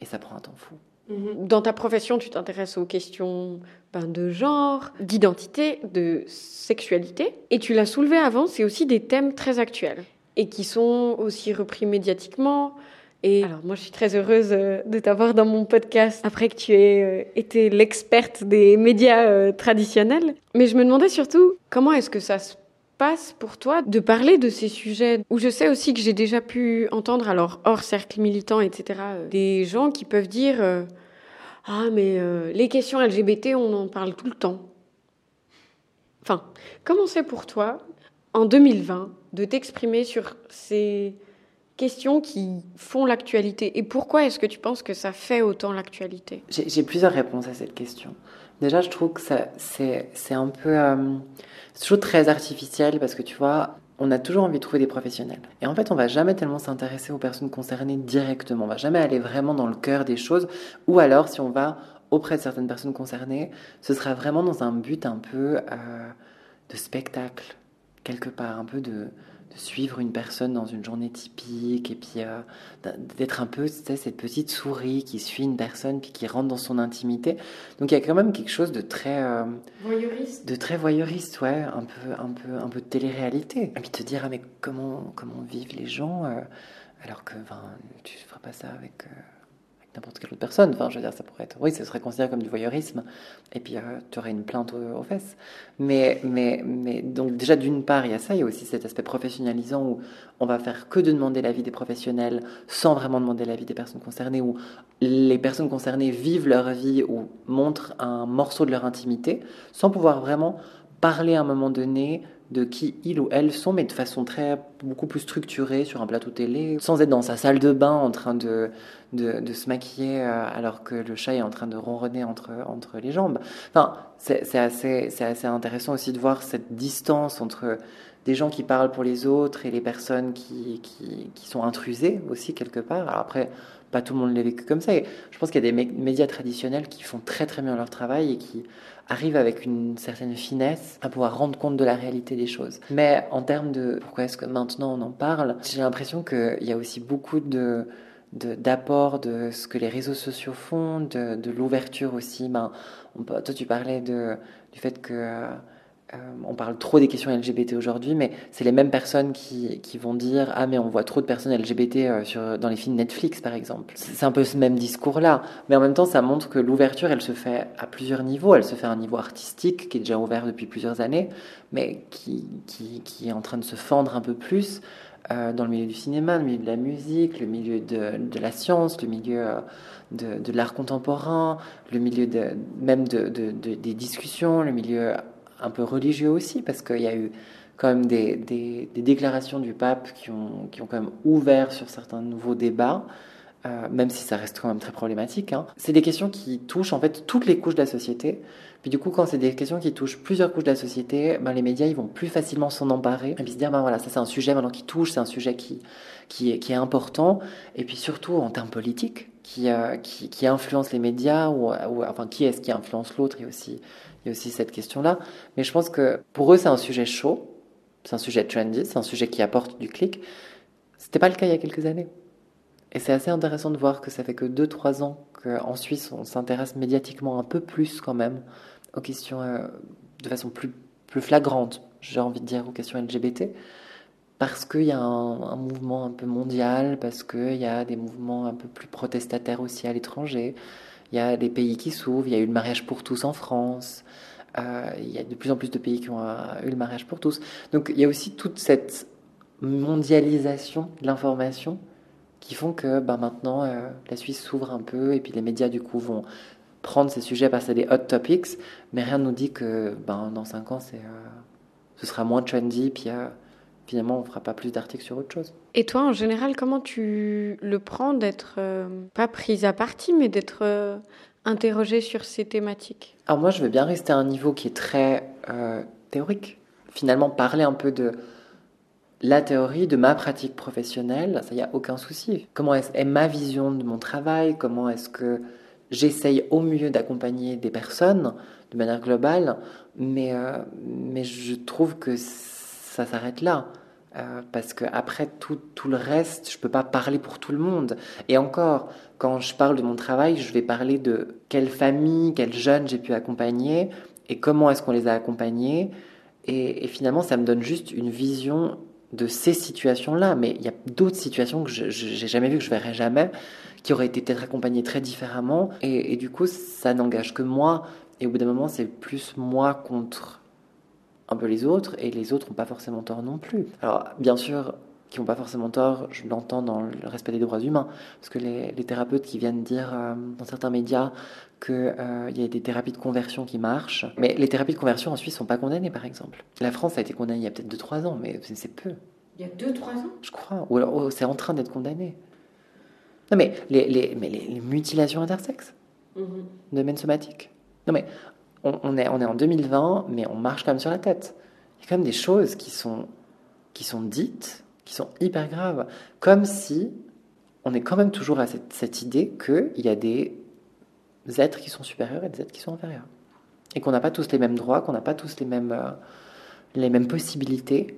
Et ça prend un temps fou. Mhm. Dans ta profession, tu t'intéresses aux questions ben, de genre, d'identité, de sexualité. Et tu l'as soulevé avant, c'est aussi des thèmes très actuels. Et qui sont aussi repris médiatiquement. Et alors moi je suis très heureuse euh, de t'avoir dans mon podcast après que tu aies euh, été l'experte des médias euh, traditionnels. Mais je me demandais surtout comment est-ce que ça se passe pour toi de parler de ces sujets où je sais aussi que j'ai déjà pu entendre, alors hors cercle militant, etc., des gens qui peuvent dire Ah mais les questions LGBT on en parle tout le temps. Enfin, comment c'est pour toi en 2020 de t'exprimer sur ces questions qui font l'actualité? Et pourquoi est-ce que tu penses que ça fait autant l'actualité? J'ai plusieurs réponses à cette question. Déjà, je trouve que c'est un peu... Euh, c'est toujours très artificiel parce que tu vois, on a toujours envie de trouver des professionnels. Et en fait, on va jamais tellement s'intéresser aux personnes concernées directement. On va jamais aller vraiment dans le cœur des choses. Ou alors, si on va auprès de certaines personnes concernées, ce sera vraiment dans un but un peu euh, de spectacle, quelque part, un peu de, de suivre une personne dans une journée typique et puis euh, d'être un peu cette petite souris qui suit une personne puis qui rentre dans son intimité. Donc il y a quand même quelque chose de très euh, voyeuriste, de très voyeuriste, ouais, un peu un peu un peu de télé-réalité. Et puis te dire ah mais comment comment vivent les gens euh, alors que ben, tu feras pas ça avec n'importe quelle autre personne. Enfin, je veux dire, ça pourrait être. Oui, ce serait considéré comme du voyeurisme. Et puis, euh, tu aurais une plainte aux, fesses. Mais, mais, mais donc, déjà, d'une part, il y a ça. Il y a aussi cet aspect professionnalisant où on va faire que de demander l'avis des professionnels sans vraiment demander l'avis des personnes concernées, où les personnes concernées vivent leur vie ou montrent un morceau de leur intimité sans pouvoir vraiment parler à un moment donné de qui ils ou elles sont, mais de façon très beaucoup plus structurée sur un plateau télé, sans être dans sa salle de bain en train de, de, se maquiller euh, alors que le chat est en train de ronronner entre, entre les jambes. Enfin, c'est assez, assez intéressant aussi de voir cette distance entre des gens qui parlent pour les autres et les personnes qui, qui, qui sont intrusées aussi quelque part. Alors après, pas tout le monde l'a vécu comme ça. Et je pense qu'il y a des médias traditionnels qui font très très bien leur travail et qui arrivent avec une certaine finesse à pouvoir rendre compte de la réalité des choses. Mais en termes de pourquoi est-ce que maintenant on en parle, j'ai l'impression qu'il y a aussi beaucoup de d'apport de, ce que les réseaux sociaux font, de, de l'ouverture aussi. Ben, on, toi, tu parlais de, du fait que euh, on parle trop des questions LGBT aujourd'hui, mais c'est les mêmes personnes qui, vont dire Ah, mais on voit trop de personnes LGBT euh, dans les films Netflix, par exemple. C'est un peu ce même discours-là. Mais en même temps, ça montre que l'ouverture, elle se fait à plusieurs niveaux. Elle se fait à un niveau artistique, qui est déjà ouvert depuis plusieurs années, mais qui, qui, est en train de se fendre un peu plus euh, dans le milieu du cinéma, le milieu de la musique, le milieu de, de la science, le milieu. de, de l'art contemporain, le milieu de, même de, des discussions, le milieu un peu religieux aussi, parce qu'il y a eu quand même des, déclarations du pape qui ont, qui ont quand même ouvert sur certains nouveaux débats, euh, même si ça reste quand même très problématique. Hein. C'est des questions qui touchent en fait toutes les couches de la société. Puis du coup, quand c'est des questions qui touchent plusieurs couches de la société, ben, les médias ils vont plus facilement s'en emparer et puis se dire ben voilà, ça c'est un sujet maintenant qui touche, c'est un sujet qui, qui, est, important. Et puis surtout en termes politiques, qui, euh, qui, influence les médias ou, ou enfin qui est-ce qui influence l'autre et aussi il y a aussi cette question-là. Mais je pense que pour eux, c'est un sujet chaud, c'est un sujet trendy, c'est un sujet qui apporte du clic. C'était pas le cas il y a quelques années. Et c'est assez intéressant de voir que ça fait que 2-3 ans qu'en Suisse, on s'intéresse médiatiquement un peu plus quand même aux questions euh, de façon plus, plus flagrante, j'ai envie de dire, aux questions LGBT. Parce qu'il y a un, un, mouvement un peu mondial, parce qu'il y a des mouvements un peu plus protestataires aussi à l'étranger, il y a des pays qui s'ouvrent, il y a eu le mariage pour tous en France, euh, il y a de plus en plus de pays qui ont euh, eu le mariage pour tous. Donc il y a aussi toute cette mondialisation de l'information qui font que ben, maintenant euh, la Suisse s'ouvre un peu et puis les médias du coup vont prendre ces sujets, passer des hot topics, mais rien ne nous dit que ben, dans 5 ans ce sera moins trendy, puis finalement, on fera pas plus d'articles sur autre chose. Et toi, en général, comment tu le prends d'être euh, pas prise à partie, mais d'être euh, interrogée sur ces thématiques? Alors moi, je veux bien rester à un niveau qui est très euh, théorique. Finalement, parler un peu de la théorie, de ma pratique professionnelle, ça y a aucun souci. Comment est, est ma vision de mon travail? Comment est-ce que j'essaye au mieux d'accompagner des personnes de manière globale, mais, mais je trouve que ça s'arrête là. Euh, parce que après tout, tout, le reste, je peux pas parler pour tout le monde. Et encore, quand je parle de mon travail, je vais parler de quelle famille, quels jeunes j'ai pu accompagner et comment est-ce qu'on les a accompagnés. Et, finalement, ça me donne juste une vision de ces situations-là. Mais il y a d'autres situations que je n'ai jamais vues, que je verrai jamais, qui auraient été peut-être accompagnées très différemment. Et, et du coup, ça n'engage que moi. Et au bout d'un moment, c'est plus moi contre un peu les autres, et les autres n'ont pas forcément tort non plus. Alors, bien sûr, qui n'ont pas forcément tort, je l'entends dans le respect des droits humains, parce que les, thérapeutes qui viennent dire euh, dans certains médias qu'il euh, y a des thérapies de conversion qui marchent, mais les thérapies de conversion en Suisse sont pas condamnées, par exemple. La France a été condamnée il y a peut-être 2-3 ans, mais c'est peu. Il y a 2-3 ans? Je crois. Ou alors oh, c'est en train d'être condamné. Non, mais les, les, mais les, mutilations intersexes, mm -hmm. domaine somatique. Non, mais on, est, on est en 2020, mais on marche quand même sur la tête. Il y a quand même des choses qui sont, qui sont dites, qui sont hyper graves. Comme si on est quand même toujours à cette, cette idée qu'il y a des êtres qui sont supérieurs et des êtres qui sont inférieurs. Et qu'on n'a pas tous les mêmes droits, qu'on n'a pas tous les mêmes, euh, les mêmes possibilités.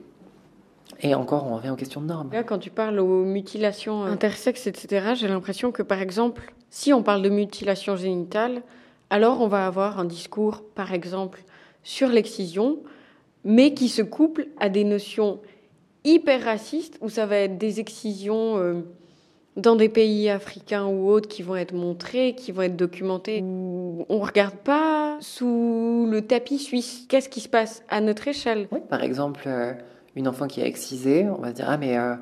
Et encore, on revient aux questions de normes. Là, quand tu parles aux mutilations intersexes, etc., j'ai l'impression que, par exemple, si on parle de mutilation génitale, alors on va avoir un discours, par exemple, sur l'excision, mais qui se couple à des notions hyper racistes, où ça va être des excisions euh, dans des pays africains ou autres qui vont être montrées, qui vont être documentées, on ne regarde pas sous le tapis suisse. Qu'est-ce qui se passe à notre échelle? Oui, par exemple, euh, une enfant qui est excisée, on va se dire, ah mais euh,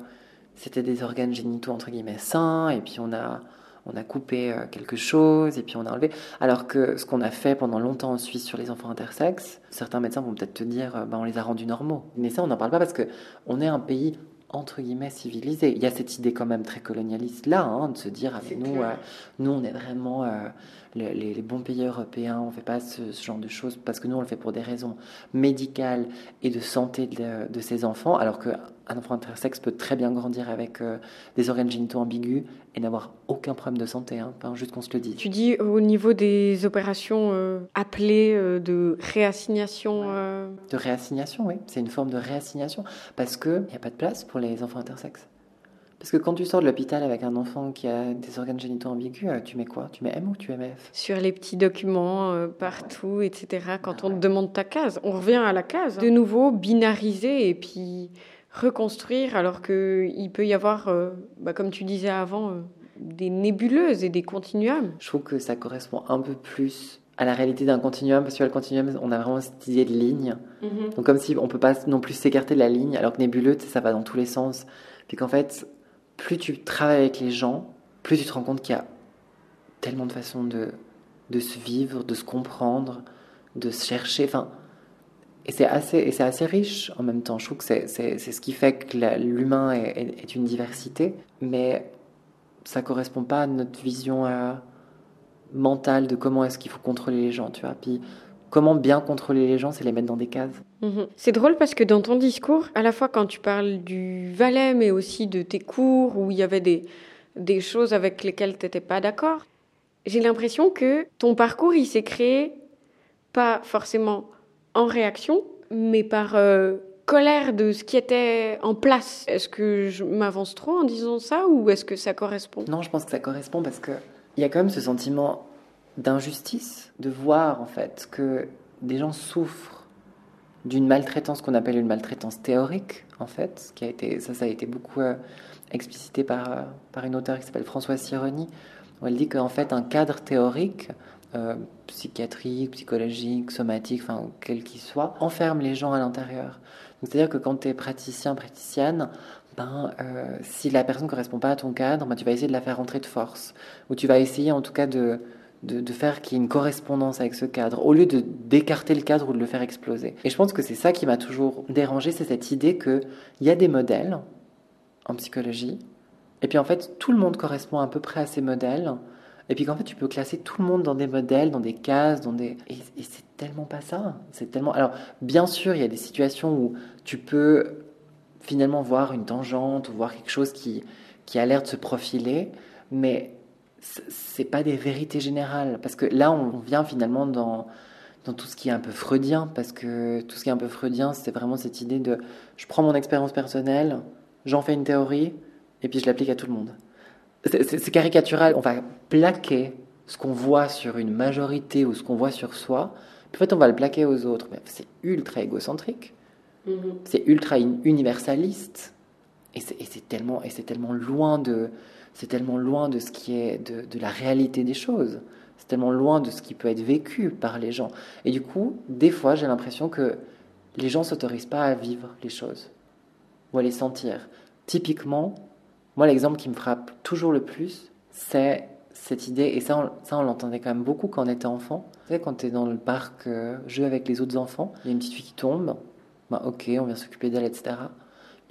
c'était des organes génitaux entre guillemets sains, et puis on a on a coupé euh, quelque chose et puis on a enlevé. Alors que ce qu'on a fait pendant longtemps en Suisse sur les enfants intersexes, certains médecins vont peut-être te dire, ben, on les a rendus normaux. Mais ça, on n'en parle pas parce que on est un pays entre guillemets civilisé. Il y a cette idée quand même très colonialiste là, hein, de se dire, ah, nous, euh, nous, on est vraiment les, bons pays européens, on ne fait pas ce, genre de choses parce que nous, on le fait pour des raisons médicales et de santé de, de ces enfants, alors qu'un enfant intersexe peut très bien grandir avec euh, des organes génitaux ambigus et n'avoir aucun problème de santé, hein, juste qu'on se le dise. Tu dis au niveau des opérations euh, appelées euh, de réassignation De réassignation, oui. C'est une forme de réassignation parce qu'il n'y a pas de place pour les enfants intersexes. Parce que quand tu sors de l'hôpital avec un enfant qui a des organes génitaux ambigus, tu mets quoi? Tu mets M ou tu mets F? Sur les petits documents euh, partout, etc. Quand on te demande ta case, on revient à la case. De nouveau, binariser et puis reconstruire, alors qu'il peut y avoir, euh, bah, comme tu disais avant, des nébuleuses et des continuums. Je trouve que ça correspond un peu plus à la réalité d'un continuum, parce que le continuum, on a vraiment cette idée de ligne. Mhm. Donc comme si on peut pas non plus s'écarter de la ligne, alors que nébuleuse, ça va dans tous les sens. Puis qu'en fait, plus tu travailles avec les gens, plus tu te rends compte qu'il y a tellement de façons de, de se vivre, de se comprendre, de se chercher. Enfin, et c'est assez, et c'est assez riche en même temps. Je trouve que c'est, c'est, c'est ce qui fait que l'humain est, une diversité, mais ça correspond pas à notre vision euh, mentale de comment est-ce qu'il faut contrôler les gens, tu vois. Puis comment bien contrôler les gens, c'est les mettre dans des cases. Mhm. C'est drôle parce que dans ton discours, à la fois quand tu parles du Valais, mais aussi de tes cours où il y avait des, des choses avec lesquelles tu n'étais pas d'accord, j'ai l'impression que ton parcours, il s'est créé pas forcément en réaction, mais par euh, colère de ce qui était en place. Est-ce que je m'avance trop en disant ça ou est-ce que ça correspond? Non, je pense que ça correspond parce que il y a quand même ce sentiment d'injustice, de voir en fait que des gens souffrent d'une maltraitance qu'on appelle une maltraitance théorique, en fait, qui a été, ça, ça a été beaucoup euh, explicité par, euh, par une auteure qui s'appelle Françoise Sironi, où elle dit qu'en fait, un cadre théorique, euh, psychiatrique, psychologique, somatique, enfin, quel qu'il soit, enferme les gens à l'intérieur. C'est-à-dire que quand tu es praticien, praticienne, ben, si la personne ne correspond pas à ton cadre, ben, tu vas essayer de la faire rentrer de force, ou tu vas essayer en tout cas de, de, faire qu'il y ait une correspondance avec ce cadre, au lieu de d'écarter le cadre ou de le faire exploser. Et je pense que c'est ça qui m'a toujours dérangé, c'est cette idée qu'il y a des modèles en psychologie, et puis en fait tout le monde correspond à peu près à ces modèles, et puis qu'en fait tu peux classer tout le monde dans des modèles, dans des cases, dans des... Et, c'est tellement pas ça. C'est tellement... Alors bien sûr, il y a des situations où tu peux finalement voir une tangente ou voir quelque chose qui, qui a l'air de se profiler, mais c'est pas des vérités générales. Parce que là, on vient finalement dans, dans tout ce qui est un peu freudien. Parce que tout ce qui est un peu freudien, c'est vraiment cette idée de je prends mon expérience personnelle, j'en fais une théorie, et puis je l'applique à tout le monde. C'est caricatural. On va plaquer ce qu'on voit sur une majorité ou ce qu'on voit sur soi, puis en fait, on va le plaquer aux autres. Mais c'est ultra égocentrique. Mm-hmm. C'est ultra universaliste. Et c'est tellement, tellement loin de, c'est tellement loin de ce qui est de, la réalité des choses. C'est tellement loin de ce qui peut être vécu par les gens. Et du coup, des fois, j'ai l'impression que les gens s'autorisent pas à vivre les choses ou à les sentir. Typiquement, moi, l'exemple qui me frappe toujours le plus, c'est cette idée, et ça, on, ça, on l'entendait quand même beaucoup quand on était enfant. Tu quand tu es dans le parc, euh, jouer avec les autres enfants, il y a une petite fille qui tombe, bah, ok, on vient s'occuper d'elle, etc.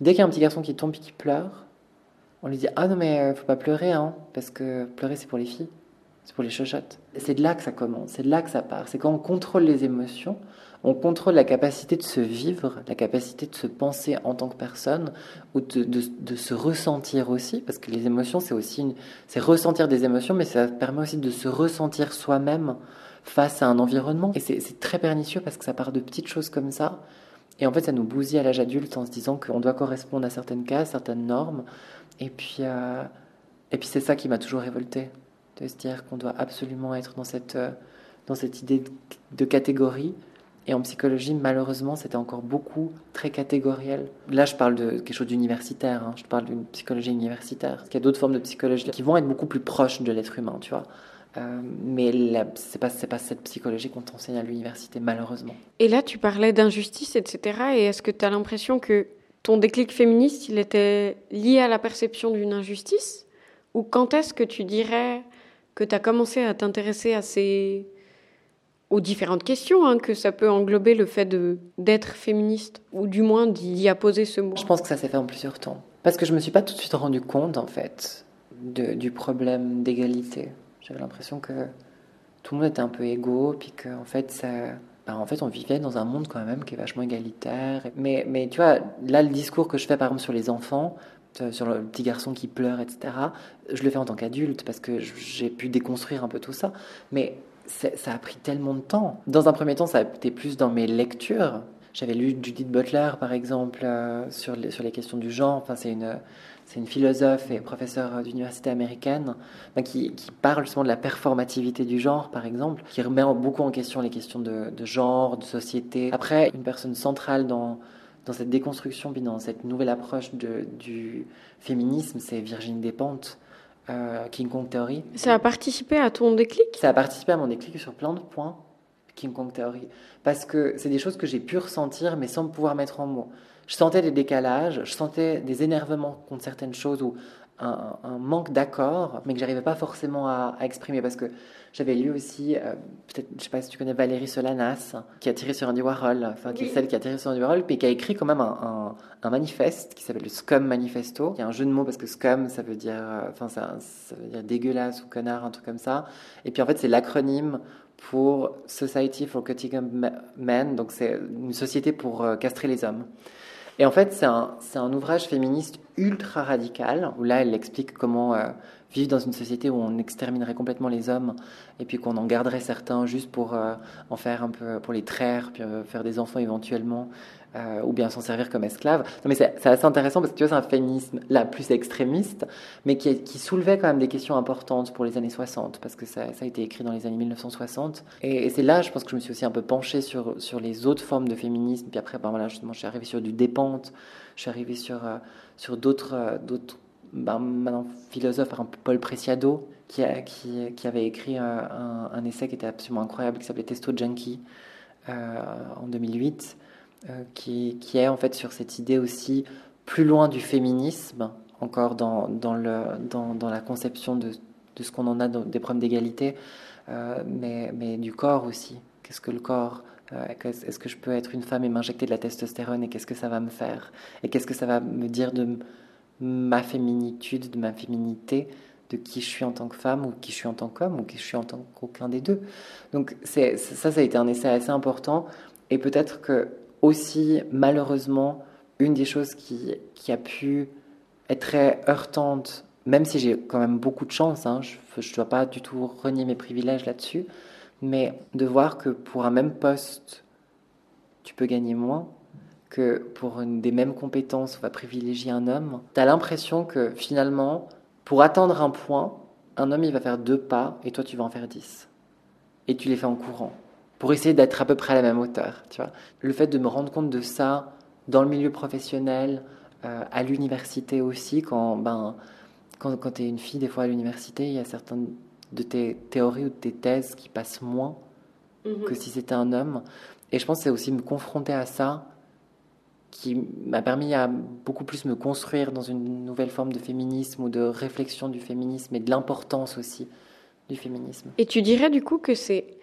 Dès qu'il y a un petit garçon qui tombe et qui pleure, on lui dit Ah non, mais euh, faut pas pleurer, hein, parce que pleurer c'est pour les filles, c'est pour les chochottes. C'est de là que ça commence, c'est de là que ça part. C'est quand on contrôle les émotions, on contrôle la capacité de se vivre, la capacité de se penser en tant que personne, ou de, se ressentir aussi, parce que les émotions, c'est aussi c'est ressentir des émotions, mais ça permet aussi de se ressentir soi-même face à un environnement. Et c'est très pernicieux parce que ça part de petites choses comme ça. Et en fait, ça nous bousille à l'âge adulte en se disant qu'on doit correspondre à certaines cases, certaines normes. Et puis, euh, puis c'est ça qui m'a toujours révolté, de se dire qu'on doit absolument être dans cette, euh, dans cette idée de catégorie et en psychologie, malheureusement, c'était encore beaucoup très catégoriel. Là, je parle de quelque chose d'universitaire, hein. je parle d'une psychologie universitaire. Parce qu'il y a d'autres formes de psychologie qui vont être beaucoup plus proches de l'être humain, tu vois. Euh, mais ce n'est pas, pas cette psychologie qu'on t'enseigne à l'université, malheureusement. Et là, tu parlais d'injustice, etc. Et est-ce que tu as l'impression que ton déclic féministe, il était lié à la perception d'une injustice? Ou quand est-ce que tu dirais que tu as commencé à t'intéresser à ces aux différentes questions hein, que ça peut englober le fait d'être féministe, ou du moins d'y apposer ce mot. Je pense que ça s'est fait en plusieurs temps. Parce que je me suis pas tout de suite rendu compte, en fait, du problème d'égalité. J'avais l'impression que tout le monde était un peu égaux, puis qu'en fait, ça, bah, en fait, on vivait dans un monde quand même qui est vachement égalitaire. Mais, mais tu vois, là, le discours que je fais, par exemple, sur les enfants, sur le petit garçon qui pleure, etc., je le fais en tant qu'adulte, parce que j'ai pu déconstruire un peu tout ça. Mais ça a pris tellement de temps. Dans un premier temps, ça a été plus dans mes lectures. J'avais lu Judith Butler, par exemple, euh, sur, les, sur les questions du genre. Enfin, c'est une, une philosophe et professeure d'université américaine ben, qui, qui, parle justement de la performativité du genre, par exemple, qui remet beaucoup en question les questions de, de genre, de société. Après, une personne centrale dans, dans cette déconstruction, puis dans cette nouvelle approche de, du féminisme, c'est Virginie Despentes euh, King Kong Theory. Ça a participé à ton déclic? Ça a participé à mon déclic sur plein de points, King Kong Theory. Parce que c'est des choses que j'ai pu ressentir, mais sans pouvoir mettre en mots. Je sentais des décalages, je sentais des énervements contre certaines choses ou un, manque d'accord, mais que j'arrivais pas forcément à, exprimer parce que j'avais lu aussi, euh, peut-être, je sais pas si tu connais Valérie Solanas, qui a tiré sur Andy Warhol, enfin qui est celle qui a tiré sur Andy Warhol, puis qui a écrit quand même un, un, manifeste qui s'appelle le Scum Manifesto. Il y a un jeu de mots parce que Scum, ça veut dire, euh, enfin ça, ça veut dire dégueulasse ou connard, un truc comme ça. Et puis en fait, c'est l'acronyme pour Society for Cutting Men, donc c'est une société pour euh, castrer les hommes. Et en fait, c'est un, un, ouvrage féministe ultra radical, où là, elle explique comment euh, vivre dans une société où on exterminerait complètement les hommes, et puis qu'on en garderait certains juste pour euh, en faire un peu, pour les traire, puis euh, faire des enfants éventuellement, euh, ou bien s'en servir comme esclave. Non, mais c'est assez intéressant parce que tu vois, c'est un féminisme là plus extrémiste, mais qui, soulevait quand même des questions importantes pour les années 60, parce que ça, a été écrit dans les années 1960. Et, c'est là, je pense que je me suis aussi un peu penchée sur, sur les autres formes de féminisme. Puis après, ben voilà, justement, je suis arrivée sur du dépente, je suis arrivée sur, euh, sur d'autres, euh, d'autres ben, maintenant exemple Paul Preciado, qui, a, qui, qui avait écrit un, un, essai qui était absolument incroyable, qui s'appelait Testo Junkie, en 2008. Euh, qui, qui, est en fait sur cette idée aussi plus loin du féminisme, encore dans, dans, le, dans, dans la conception de, de ce qu'on en a des problèmes d'égalité, euh, mais, mais, du corps aussi. Qu'est-ce que le corps euh, Est-ce que je peux être une femme et m'injecter de la testostérone et qu'est-ce que ça va me faire? Et qu'est-ce que ça va me dire de ma féminitude, de ma féminité de qui je suis en tant que femme ou qui je suis en tant qu'homme ou qui je suis en tant qu'aucun des deux. Donc ça, ça a été un essai assez important et peut-être que aussi, malheureusement, une des choses qui, qui a pu être très heurtante, même si j'ai quand même beaucoup de chance, hein, je ne dois pas du tout renier mes privilèges là-dessus, mais de voir que pour un même poste, tu peux gagner moins, que pour une des mêmes compétences, on va privilégier un homme, tu as l'impression que finalement, pour atteindre un point, un homme il va faire deux pas et toi tu vas en faire dix. Et tu les fais en courant pour essayer d'être à peu près à la même hauteur. Tu vois. Le fait de me rendre compte de ça dans le milieu professionnel, euh, à l'université aussi, quand, ben, quand, quand tu es une fille, des fois à l'université, il y a certaines de tes théories ou de tes thèses qui passent moins mhm. que si c'était un homme. Et je pense que c'est aussi me confronter à ça qui m'a permis à beaucoup plus me construire dans une nouvelle forme de féminisme ou de réflexion du féminisme et de l'importance aussi du féminisme. Et tu dirais du coup que c'est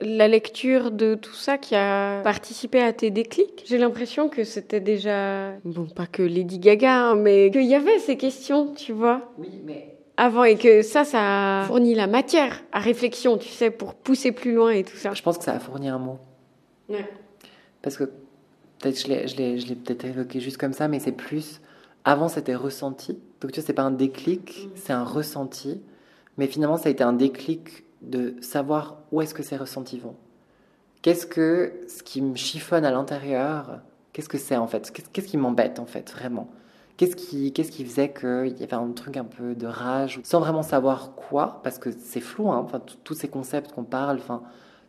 la lecture de tout ça qui a participé à tes déclics? J'ai l'impression que c'était déjà, bon, pas que Lady Gaga, hein, mais qu'il y avait ces questions, tu vois. Oui, mais avant et que ça, ça a fourni la matière à réflexion, tu sais, pour pousser plus loin et tout ça. Je pense que ça a fourni un mot. Ouais. parce que peut-être je l'ai, je l'ai, je l'ai peut-être évoqué juste comme ça, mais c'est plus. Avant, c'était ressenti. Donc, tu vois, c'est pas un déclic, c'est un ressenti. Mais finalement, ça a été un déclic de savoir où est-ce que ces ressentis vont. Qu'est-ce que ce qui me chiffonne à l'intérieur, qu'est-ce que c'est en fait? Qu'est-ce qui m'embête en fait, vraiment? Qu'est-ce qui, qu'est-ce qui faisait qu'il y avait un truc un peu de rage, sans vraiment savoir quoi, parce que c'est flou, hein, enfin, tous ces concepts qu'on parle, enfin,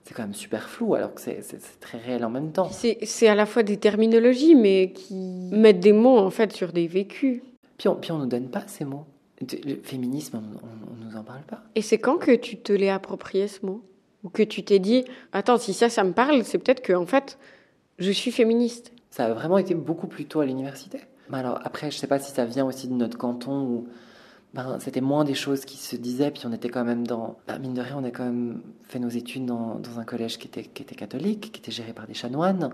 c'est quand même super flou, alors que c'est, très réel en même temps. C'est à la fois des terminologies, mais qui mettent des mots en fait sur des vécus. Puis on, puis on nous donne pas ces mots. Le féminisme, on, on nous en parle pas. Et c'est quand que tu te l'es approprié ce mot? Ou que tu t'es dit, attends, si ça, ça me parle, c'est peut-être que en fait, je suis féministe. Ça a vraiment été beaucoup plus tôt à l'université. Alors après, je sais pas si ça vient aussi de notre canton où ben, c'était moins des choses qui se disaient, puis on était quand même dans... ben, mine de rien, on a quand même fait nos études dans, un collège qui était, qui était catholique, qui était géré par des chanoines.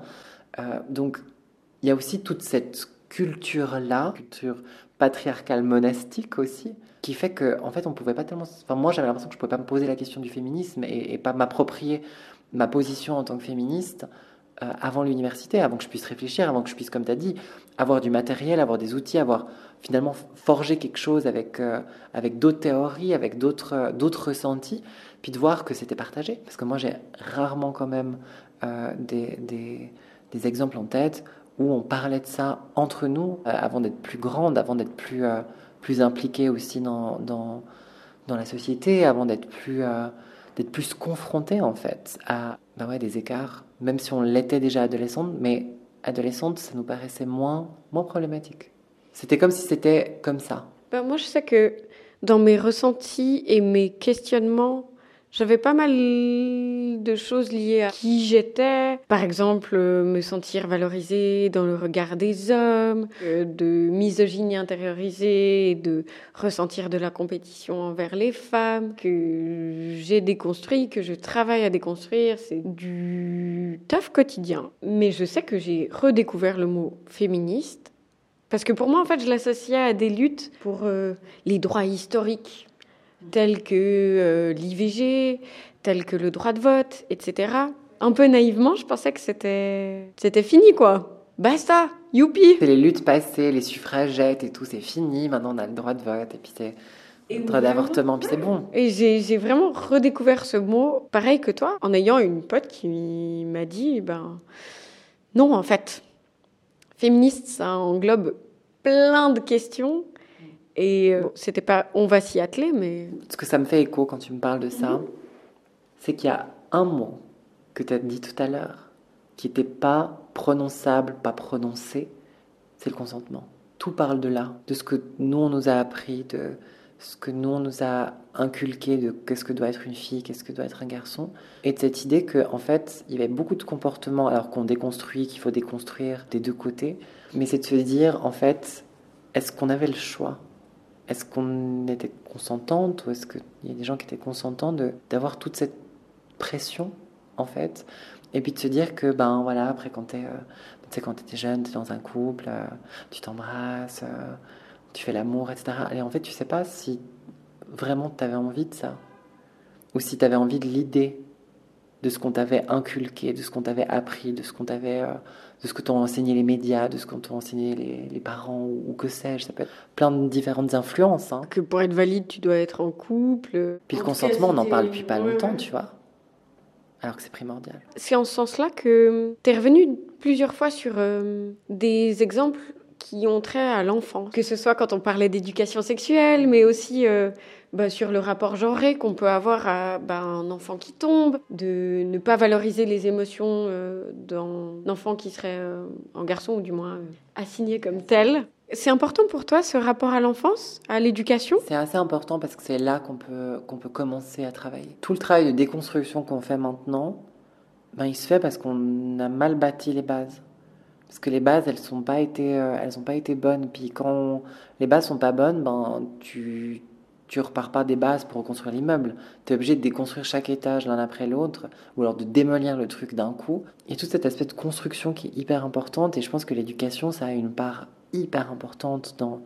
Euh, donc il y a aussi toute cette culture-là, culture patriarcale monastique aussi, qui fait que en fait on pouvait pas tellement... Enfin moi j'avais l'impression que je pouvais pas me poser la question du féminisme et, et pas m'approprier ma position en tant que féministe euh, avant l'université, avant que je puisse réfléchir, avant que je puisse, comme tu as dit, avoir du matériel, avoir des outils, avoir finalement forgé quelque chose avec, euh, avec d'autres théories, avec d'autres euh, d'autres ressentis, puis de voir que c'était partagé. Parce que moi, j'ai rarement quand même euh, des, des, exemples en tête où on parlait de ça entre nous, avant d'être plus grande, avant d'être plus, plus impliquée aussi dans, dans, dans la société, avant d'être plus, d'être plus confrontée en fait à ben ouais, des écarts, même si on l'était déjà adolescente, mais adolescente, ça nous paraissait moins, moins problématique. C'était comme si c'était comme ça. Ben, moi, je sais que dans mes ressentis et mes questionnements, j'avais pas mal de choses liées à qui j'étais. Par exemple, euh, me sentir valorisée dans le regard des hommes, euh, de misogynie intériorisée, de ressentir de la compétition envers les femmes, que j'ai déconstruit, que je travaille à déconstruire. C'est du taf quotidien. Mais je sais que j'ai redécouvert le mot féministe. Parce que pour moi, en fait, je l'associais à des luttes pour euh, les droits historiques tels que euh, l'IVG, tels que le droit de vote, etc. Un peu naïvement, je pensais que c'était c'était fini, quoi. Basta, youpi C'est les luttes passées, les suffragettes et tout, c'est fini. Maintenant, on a le droit de vote et puis c'est le droit d'avortement, puis c'est bon. Et j'ai j'ai vraiment redécouvert ce mot, pareil que toi, en ayant une pote qui m'a dit, ben non, en fait, féministe, ça englobe plein de questions. Et euh, c'était pas, on va s'y atteler, mais Ce que ça me fait écho quand tu me parles de ça, c'est qu'il y a un mot que tu as dit tout à l'heure qui n'était pas prononçable, pas prononcé, c'est le consentement. Tout parle de là, de ce que nous on nous a appris, de ce que nous on nous a inculqué de qu'est-ce que doit être une fille, qu'est-ce que doit être un garçon, et de cette idée que en fait il y avait beaucoup de comportements alors qu'on déconstruit, qu'il faut déconstruire des deux côtés, mais c'est de se dire en fait est-ce qu'on avait le choix est-ce qu'on était consentante ou est-ce qu'il y a des gens qui étaient consentants d'avoir toute cette pression en fait et puis de se dire que ben voilà après quand t'es euh, quand t'étais jeune t'es dans un couple euh, tu t'embrasses euh, tu fais l'amour etc et en fait tu sais pas si vraiment t'avais envie de ça ou si t'avais envie de l'idée de ce qu'on t'avait inculqué de ce qu'on t'avait appris de ce qu'on t'avait euh, de ce que t'ont enseigné les médias de ce qu'on t'ont enseigné les, les parents ou, ou que sais-je ça peut être plein de différentes influences hein. que pour être valide, tu dois être en couple. Puis le En consentement, on n'en c'était- parle depuis pas ouais, longtemps, ouais. tu vois. Alors que c'est primordial. C'est en ce sens-là que tu es revenu plusieurs fois sur euh, des exemples qui ont trait à l'enfant. Que ce soit quand on parlait d'éducation sexuelle, mais aussi euh, bah, sur le rapport genré qu'on peut avoir à bah, un enfant qui tombe, de ne pas valoriser les émotions euh, d'un enfant qui serait euh, un garçon, ou du moins euh, assigné comme tel. C'est important pour toi ce rapport à l'enfance, à l'éducation? C'est assez important parce que c'est là qu'on peut, qu'on peut commencer à travailler. Tout le travail de déconstruction qu'on fait maintenant, ben, il se fait parce qu'on a mal bâti les bases. Parce que les bases, elles n'ont pas, été, euh, pas été bonnes. Puis quand les bases sont pas bonnes, ben, tu tu repars pas des bases pour reconstruire l'immeuble. Tu es obligé de déconstruire chaque étage l'un après l'autre, ou alors de démolir le truc d'un coup. Il y a tout cet aspect de construction qui est hyper importante, et je pense que l'éducation, ça a une part hyper importante dans,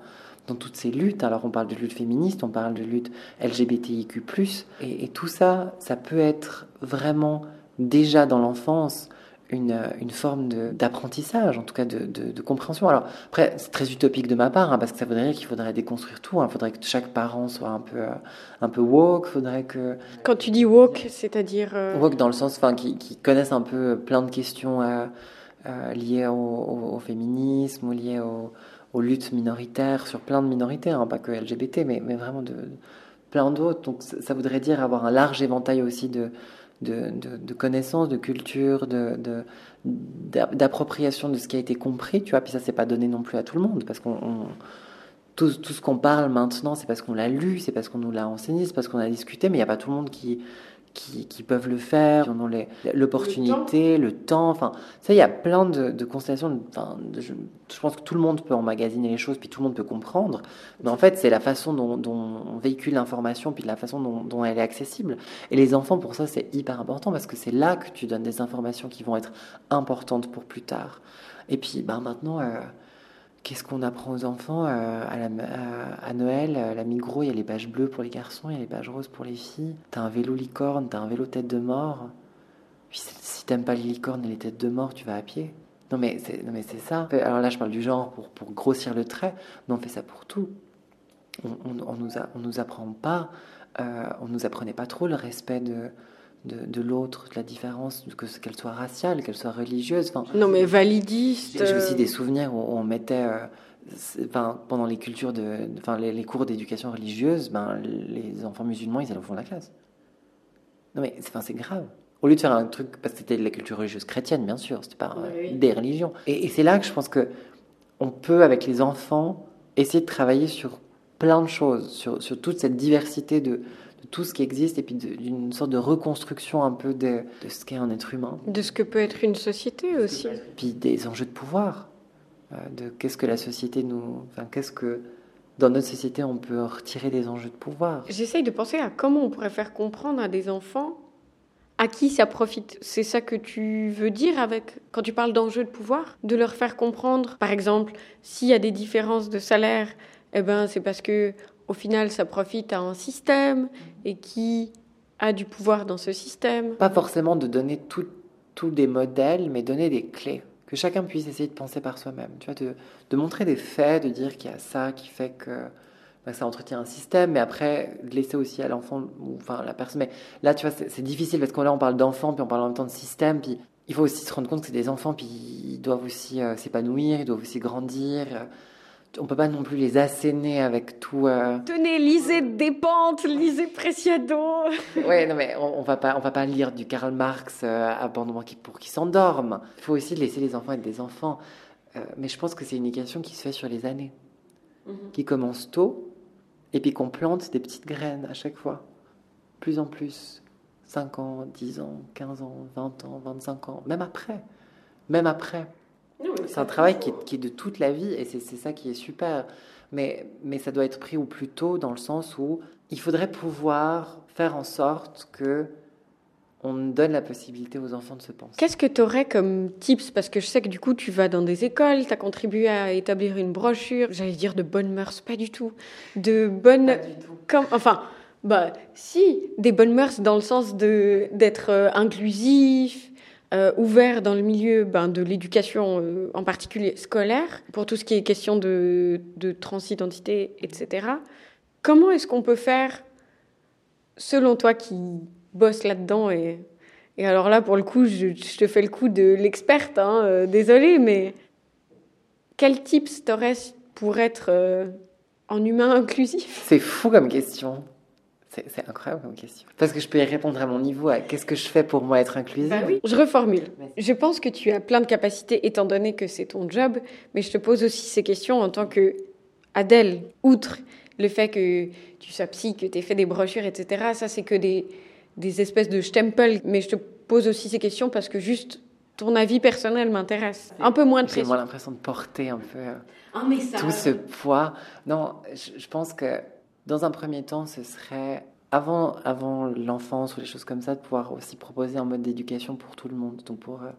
dans toutes ces luttes. Alors on parle de lutte féministe, on parle de lutte LGBTIQ+, et, et tout ça, ça peut être vraiment déjà dans l'enfance une, une forme d'apprentissage, en tout cas de, de, compréhension. Alors après, c'est très utopique de ma part, hein, parce que ça voudrait dire qu'il faudrait déconstruire tout. Il faudrait que chaque parent soit un peu, un peu woke. Faudrait que quand tu dis woke, c'est-à-dire euh, woke dans le sens, enfin, qui, connaissent un peu plein de questions euh, euh, liées au, féminisme ou liées aux luttes minoritaires sur plein de minorités, hein, pas que LGBT, mais, mais vraiment de, plein d'autres. Donc ça voudrait dire avoir un large éventail aussi de de, connaissances, de culture, de, d'appropriation de, ce qui a été compris, tu vois. Puis ça, c'est pas donné non plus à tout le monde, parce qu'on tout, tout, ce qu'on parle maintenant, c'est parce qu'on l'a lu, c'est parce qu'on nous l'a enseigné, c'est parce qu'on a discuté, mais il n'y a pas tout le monde qui, qui, peuvent le faire, qui en ont l'opportunité, le, temps. Enfin, ça, il y a plein de, constellations. Enfin, je, pense que tout le monde peut emmagasiner les choses, puis tout le monde peut comprendre. Mais en fait, c'est la façon dont, on véhicule l'information, puis la façon dont, elle est accessible. Et les enfants, pour ça, c'est hyper important parce que c'est là que tu donnes des informations qui vont être importantes pour plus tard. Et puis, ben, maintenant. Euh, Qu'est-ce qu'on apprend aux enfants euh, à, Noël À la Migros, il y a les badges bleus pour les garçons, il y a les badges roses pour les filles. T'as un vélo licorne, t'as un vélo tête de mort. Puis si t'aimes pas les licornes et les têtes de mort, tu vas à pied. Non mais c'est, non mais c'est ça. Alors là, je parle du genre pour, pour grossir le trait, mais on fait ça pour tout. On, on, nous, on nous apprend pas, euh, on nous apprenait pas trop le respect de, de, l'autre, de la différence, que qu'elle soit raciale, qu'elle soit religieuse. Enfin, non, mais validiste. J'ai aussi des souvenirs où on mettait, euh, pendant les cultures de, enfin, les, cours d'éducation religieuse, ben, les enfants musulmans, ils allaient au fond de la classe. Non, mais enfin, c'est grave. Au lieu de faire un truc, parce que c'était la culture religieuse chrétienne, bien sûr, c'était pas euh, des religions. Et, et c'est là que je pense que on peut, avec les enfants, essayer de travailler sur plein de choses, sur, sur toute cette diversité de, tout ce qui existe et puis d'une sorte de reconstruction un peu de, ce qu'est un être humain. De ce que peut être une société aussi. Puis des enjeux de pouvoir, euh, de qu'est-ce que la société nous... Enfin, qu'est-ce que dans notre société on peut retirer des enjeux de pouvoir. J'essaye de penser à comment on pourrait faire comprendre à des enfants à qui ça profite. C'est ça que tu veux dire avec quand tu parles d'enjeux de pouvoir, de leur faire comprendre, par exemple, s'il y a des différences de salaire, eh ben c'est parce que au final, ça profite à un système et qui a du pouvoir dans ce système. Pas forcément de donner tous des modèles, mais donner des clés. Que chacun puisse essayer de penser par soi-même. Tu vois, de, montrer des faits, de dire qu'il y a ça qui fait que bah, ça entretient un système, mais après, laisser aussi à l'enfant, enfin la personne. Mais là, tu vois, c'est difficile parce qu'on parle d'enfants, puis on parle en même temps de système, puis il faut aussi se rendre compte que c'est des enfants, puis ils doivent aussi euh, s'épanouir, ils doivent aussi grandir on peut pas non plus les asséner avec tout. Euh... Tenez, lisez Dépente, lisez Preciado. (laughs) ouais, non mais on, on, va pas, on va pas lire du Karl Marx euh, abandonnement pour qu'ils s'endorment. Il faut aussi laisser les enfants être des enfants. Euh, mais je pense que c'est une éducation qui se fait sur les années, mhm. qui commence tôt, et puis qu'on plante des petites graines à chaque fois, plus en plus, 5 ans, 10 ans, 15 ans, 20 ans, 25 ans, même après, même après. C'est un travail qui est, de toute la vie et c'est ça qui est super. Mais, mais ça doit être pris au plus tôt dans le sens où il faudrait pouvoir faire en sorte que on donne la possibilité aux enfants de se penser. Qu'est-ce que tu aurais comme tips? Parce que je sais que du coup, tu vas dans des écoles, tu as contribué à établir une brochure, j'allais dire de bonnes mœurs, pas du tout. De bonnes. Pas du tout. Comme... Enfin, bah, si, des bonnes mœurs dans le sens d'être euh, inclusif, euh, ouvert dans le milieu ben, de l'éducation, euh, en particulier scolaire, pour tout ce qui est question de, transidentité, etc. Comment est-ce qu'on peut faire, selon toi qui bosse là-dedans et, et alors là, pour le coup, je, te fais le coup de l'experte, hein, euh, désolé, mais quel tips t'aurais pour être en humain inclusif? C'est fou comme question. C'est incroyable comme question. Parce que je peux y répondre à mon niveau à qu'est-ce que je fais pour moi être inclusive. Bah oui. Je reformule. Je pense que tu as plein de capacités étant donné que c'est ton job, mais je te pose aussi ces questions en tant que Adèle, outre le fait que tu sois psy, que tu aies fait des brochures, etc. Ça, c'est que des, des espèces de stempel. Mais je te pose aussi ces questions parce que juste ton avis personnel m'intéresse. Un peu moins de J'ai moi l'impression de porter un peu tout ce poids. Non, je pense que dans un premier temps, ce serait, avant, avant l'enfance ou les choses comme ça, de pouvoir aussi proposer un mode d'éducation pour tout le monde. Donc pour, euh,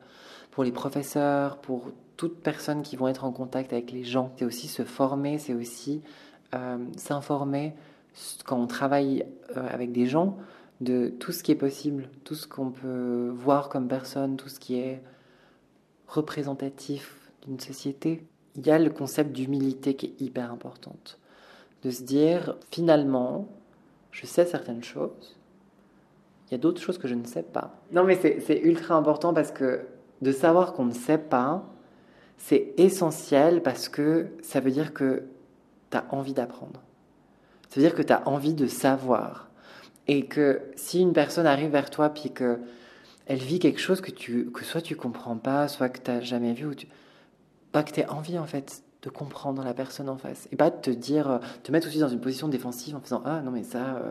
pour les professeurs, pour toutes personnes qui vont être en contact avec les gens. C'est aussi se former, c'est aussi euh, s'informer quand on travaille euh, avec des gens de tout ce qui est possible, tout ce qu'on peut voir comme personne, tout ce qui est représentatif d'une société, il y a le concept d'humilité qui est hyper importante. De se dire, finalement, je sais certaines choses, il y a d'autres choses que je ne sais pas. Non, mais c'est ultra important parce que de savoir qu'on ne sait pas, c'est essentiel parce que ça veut dire que tu as envie d'apprendre. Ça veut dire que tu as envie de savoir. Et que si une personne arrive vers toi puis que elle vit quelque chose que, tu, que soit tu comprends pas, soit que tu n'as jamais vu, ou tu... pas que tu aies envie en fait de comprendre la personne en face. Et pas de te dire, euh, te mettre aussi dans une position défensive en faisant Ah non, mais ça, euh,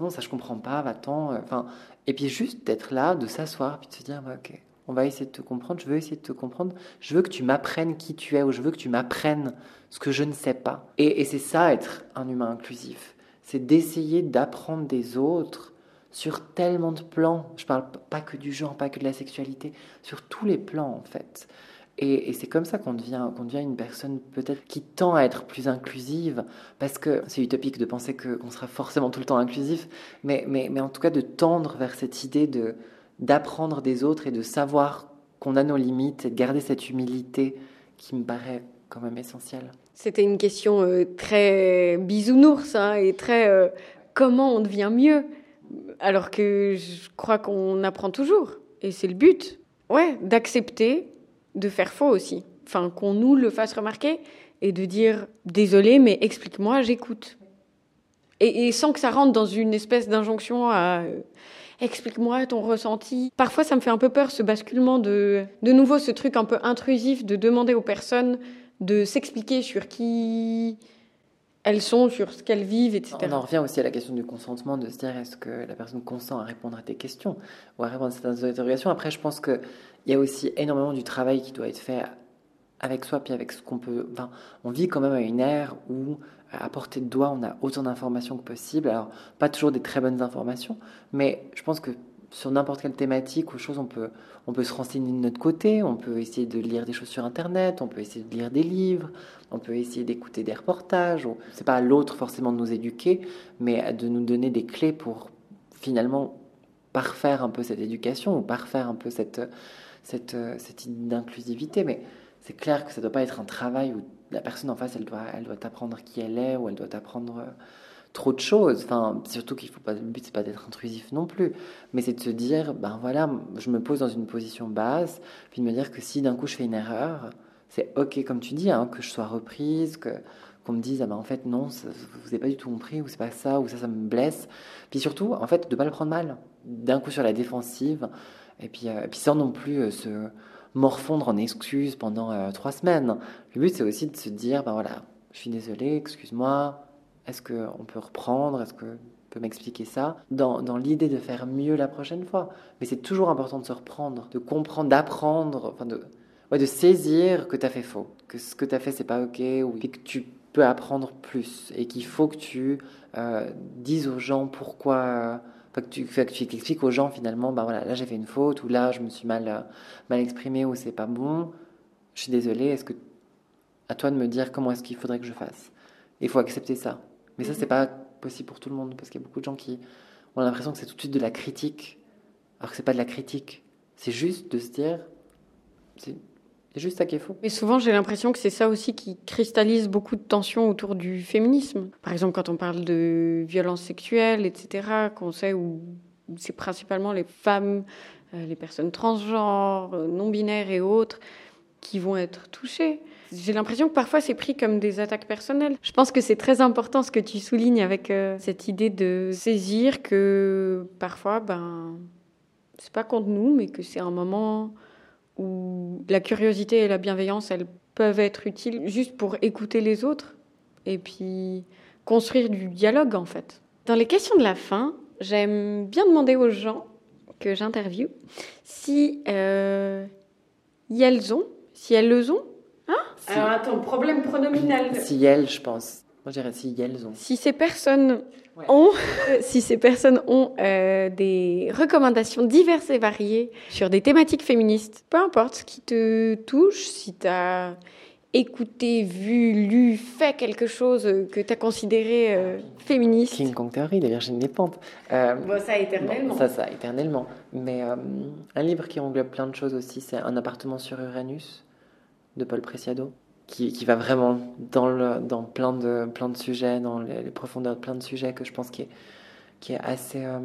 non, ça je comprends pas, va-t'en. Euh, enfin, et puis juste d'être là, de s'asseoir, puis de se dire Ok, on va essayer de te comprendre, je veux essayer de te comprendre, je veux que tu m'apprennes qui tu es, ou je veux que tu m'apprennes ce que je ne sais pas. Et, c'est ça être un humain inclusif, c'est d'essayer d'apprendre des autres sur tellement de plans. Je parle pas que du genre, pas que de la sexualité, sur tous les plans en fait. Et, c'est comme ça qu'on devient, une personne peut-être qui tend à être plus inclusive, parce que c'est utopique de penser qu'on sera forcément tout le temps inclusif, mais, mais, mais en tout cas de tendre vers cette idée de, d'apprendre des autres et de savoir qu'on a nos limites et de garder cette humilité qui me paraît quand même essentielle. C'était une question euh, très bisounours hein, et très euh, comment on devient mieux, alors que je crois qu'on apprend toujours et c'est le but. Ouais, d'accepter de faire faux aussi. Enfin, qu'on nous le fasse remarquer et de dire désolé, mais explique-moi, j'écoute. Et, sans que ça rentre dans une espèce d'injonction à euh, explique-moi ton ressenti. Parfois, ça me fait un peu peur ce basculement de, de nouveau, ce truc un peu intrusif de demander aux personnes de s'expliquer sur qui elles sont, sur ce qu'elles vivent, etc. On en revient aussi à la question du consentement, de se dire est-ce que la personne consent à répondre à tes questions ou à répondre à certaines interrogations. Après, je pense qu'il y a aussi énormément du travail qui doit être fait avec soi, puis avec ce qu'on peut. On vit quand même à une ère où à portée de doigt, on a autant d'informations que possible. Alors, pas toujours des très bonnes informations, mais je pense que sur n'importe quelle thématique ou chose, on peut, on peut se renseigner de notre côté, on peut essayer de lire des choses sur Internet, on peut essayer de lire des livres, on peut essayer d'écouter des reportages. C'est pas à l'autre forcément de nous éduquer, mais de nous donner des clés pour finalement parfaire un peu cette éducation ou parfaire un peu cette, cette, cette idée d'inclusivité. Mais c'est clair que ça ne doit pas être un travail où la personne en face, elle doit, elle doit apprendre qui elle est ou elle doit apprendre euh, trop de choses. Enfin, surtout qu'il faut pas, le but c'est pas d'être intrusif non plus, mais c'est de se dire, ben voilà, je me pose dans une position basse, puis de me dire que si d'un coup je fais une erreur, c'est ok comme tu dis, hein, que je sois reprise, que qu'on me dise ah ben en fait non, vous n'avez pas du tout compris ou c'est pas ça ou ça ça me blesse. Puis surtout en fait de pas le prendre mal, d'un coup sur la défensive et puis euh, puis sans non plus euh, se morfondre en excuses pendant euh, trois semaines. Le but, c'est aussi de se dire, ben voilà, je suis désolé, excuse-moi, est-ce qu'on peut reprendre, est-ce que peut m'expliquer ça, dans, dans l'idée de faire mieux la prochaine fois. Mais c'est toujours important de se reprendre, de comprendre, d'apprendre, enfin de, ouais, de saisir que tu as fait faux, que ce que tu as fait, c'est pas OK, ou que tu peux apprendre plus, et qu'il faut que tu dises aux gens pourquoi que tu, que tu expliques aux gens finalement, ben voilà, là j'ai fait une faute, ou là je me suis mal, euh, mal exprimé, ou c'est pas bon, je suis désolé, est-ce que à toi de me dire comment est-ce qu'il faudrait que je fasse? Il faut accepter ça. Mais ça, c'est pas possible pour tout le monde, parce qu'il y a beaucoup de gens qui ont l'impression que c'est tout de suite de la critique, alors que c'est pas de la critique. C'est juste de se dire, c'est juste ça qui est faux. Mais souvent, j'ai l'impression que c'est ça aussi qui cristallise beaucoup de tensions autour du féminisme. Par exemple, quand on parle de violences sexuelles, etc., qu'on sait où c'est principalement les femmes, euh, les personnes transgenres, euh, non-binaires et autres qui vont être touchées. J'ai l'impression que parfois c'est pris comme des attaques personnelles. Je pense que c'est très important ce que tu soulignes avec euh, cette idée de saisir que parfois, ben, c'est pas contre nous, mais que c'est un moment où la curiosité et la bienveillance, elles peuvent être utiles juste pour écouter les autres et puis construire du dialogue en fait. Dans les questions de la fin, j'aime bien demander aux gens que j'interviewe si euh, elles ont, si elles le ont. Hein? Alors attends, problème pronominal. Si elles, je pense. Moi, je dirais si elles ont. Si ces personnes ont, si ces personnes ont euh, des recommandations diverses et variées sur des thématiques féministes, peu importe ce qui te touche, si tu as écouté, vu, lu, fait quelque chose que tu as considéré euh, féministe King Kong Theory de Virginie Despentes. Euh, bon, ça éternellement. ça, ça éternellement. Mais euh, un livre qui englobe plein de choses aussi, c'est Un appartement sur Uranus de Paul Preciado, qui, va vraiment dans, le, dans plein, de, plein de sujets, dans les, les profondeurs de plein de sujets que je pense qui est qui est assez, euh,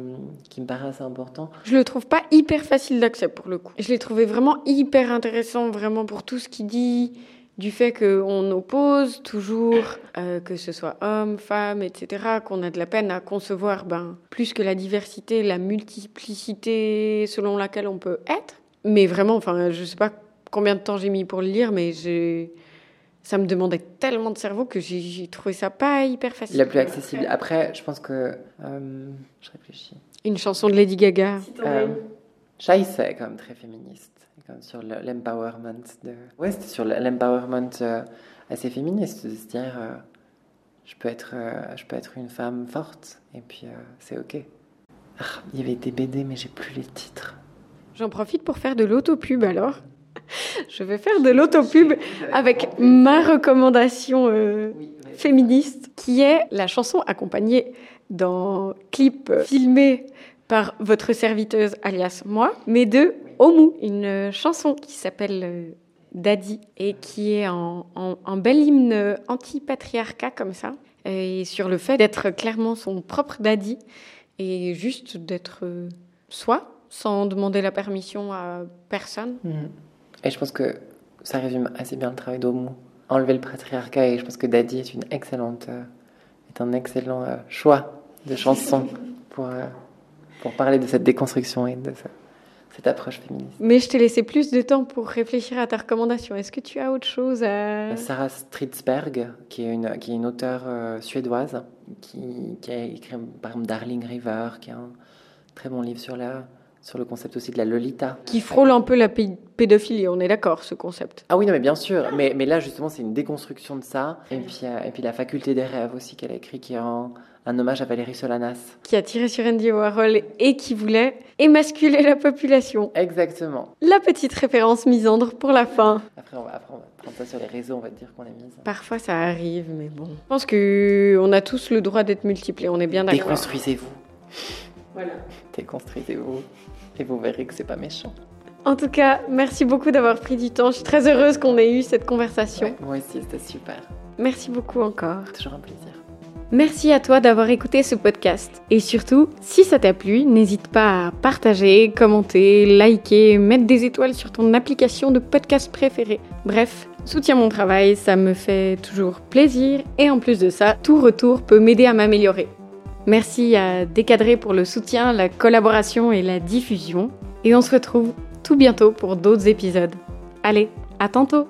qui me paraît assez important. Je le trouve pas hyper facile d'accès pour le coup. Je l'ai trouvé vraiment hyper intéressant, vraiment pour tout ce qu'il dit, du fait qu'on oppose toujours, euh, que ce soit homme, femme, etc., qu'on a de la peine à concevoir, ben, plus que la diversité, la multiplicité selon laquelle on peut être. Mais vraiment, enfin, je sais pas combien de temps j'ai mis pour le lire, mais j'ai ça me demandait tellement de cerveau que j'ai trouvé ça pas hyper facile. La plus accessible. Après, je pense que. Euh, je réfléchis. Une chanson de Lady Gaga. Euh, Shai, c'est quand même très féministe. Comme sur l'empowerment. De... Ouais, c'était sur l'empowerment euh, assez féministe. C'est-à-dire, euh, je, peux être, euh, je peux être une femme forte et puis euh, c'est OK. Ah, il y avait des BD, mais j'ai plus les titres. J'en profite pour faire de l'autopub alors. Je vais faire de l'autopub avec ma recommandation euh, féministe, qui est la chanson accompagnée d'un clip filmé par votre serviteuse alias moi, mais de Omu, une chanson qui s'appelle euh, Daddy et qui est un, un, un bel hymne anti-patriarcat comme ça, et sur le fait d'être clairement son propre daddy et juste d'être euh, soi, sans demander la permission à personne. Mmh. Et je pense que ça résume assez bien le travail d'Omu. Enlever le patriarcat et je pense que Daddy est, une excellente, euh, est un excellent euh, choix de chanson (laughs) pour, euh, pour parler de cette déconstruction et de ça, cette approche féministe. Mais je t'ai laissé plus de temps pour réfléchir à ta recommandation. Est-ce que tu as autre chose à... Sarah Stridsberg, qui est une, qui est une auteure euh, suédoise, qui, qui, a écrit par exemple Darling River, qui est un très bon livre sur, la, sur le concept aussi de la Lolita. Qui frôle un peu la pédophilie, on est d'accord, ce concept. Ah oui, non, mais bien sûr. Mais, mais là, justement, c'est une déconstruction de ça. Et puis, euh, et puis la faculté des rêves aussi qu'elle a écrit, qui est un, un hommage à Valérie Solanas. Qui a tiré sur Andy Warhol et qui voulait émasculer la population. Exactement. La petite référence misandre pour la fin. Après, on va, après, on va prendre ça sur les réseaux, on va dire qu'on est mise. Parfois, ça arrive, mais bon. Je pense qu'on a tous le droit d'être multipliés, on est bien d'accord. Déconstruisez-vous. Voilà. Déconstruisez-vous. Et vous verrez que c'est pas méchant. En tout cas, merci beaucoup d'avoir pris du temps. Je suis très heureuse qu'on ait eu cette conversation. Ouais, moi aussi, c'était super. Merci beaucoup encore. Toujours un plaisir. Merci à toi d'avoir écouté ce podcast. Et surtout, si ça t'a plu, n'hésite pas à partager, commenter, liker, mettre des étoiles sur ton application de podcast préférée. Bref, soutiens mon travail, ça me fait toujours plaisir. Et en plus de ça, tout retour peut m'aider à m'améliorer. Merci à Décadré pour le soutien, la collaboration et la diffusion. Et on se retrouve tout bientôt pour d'autres épisodes. Allez, à tantôt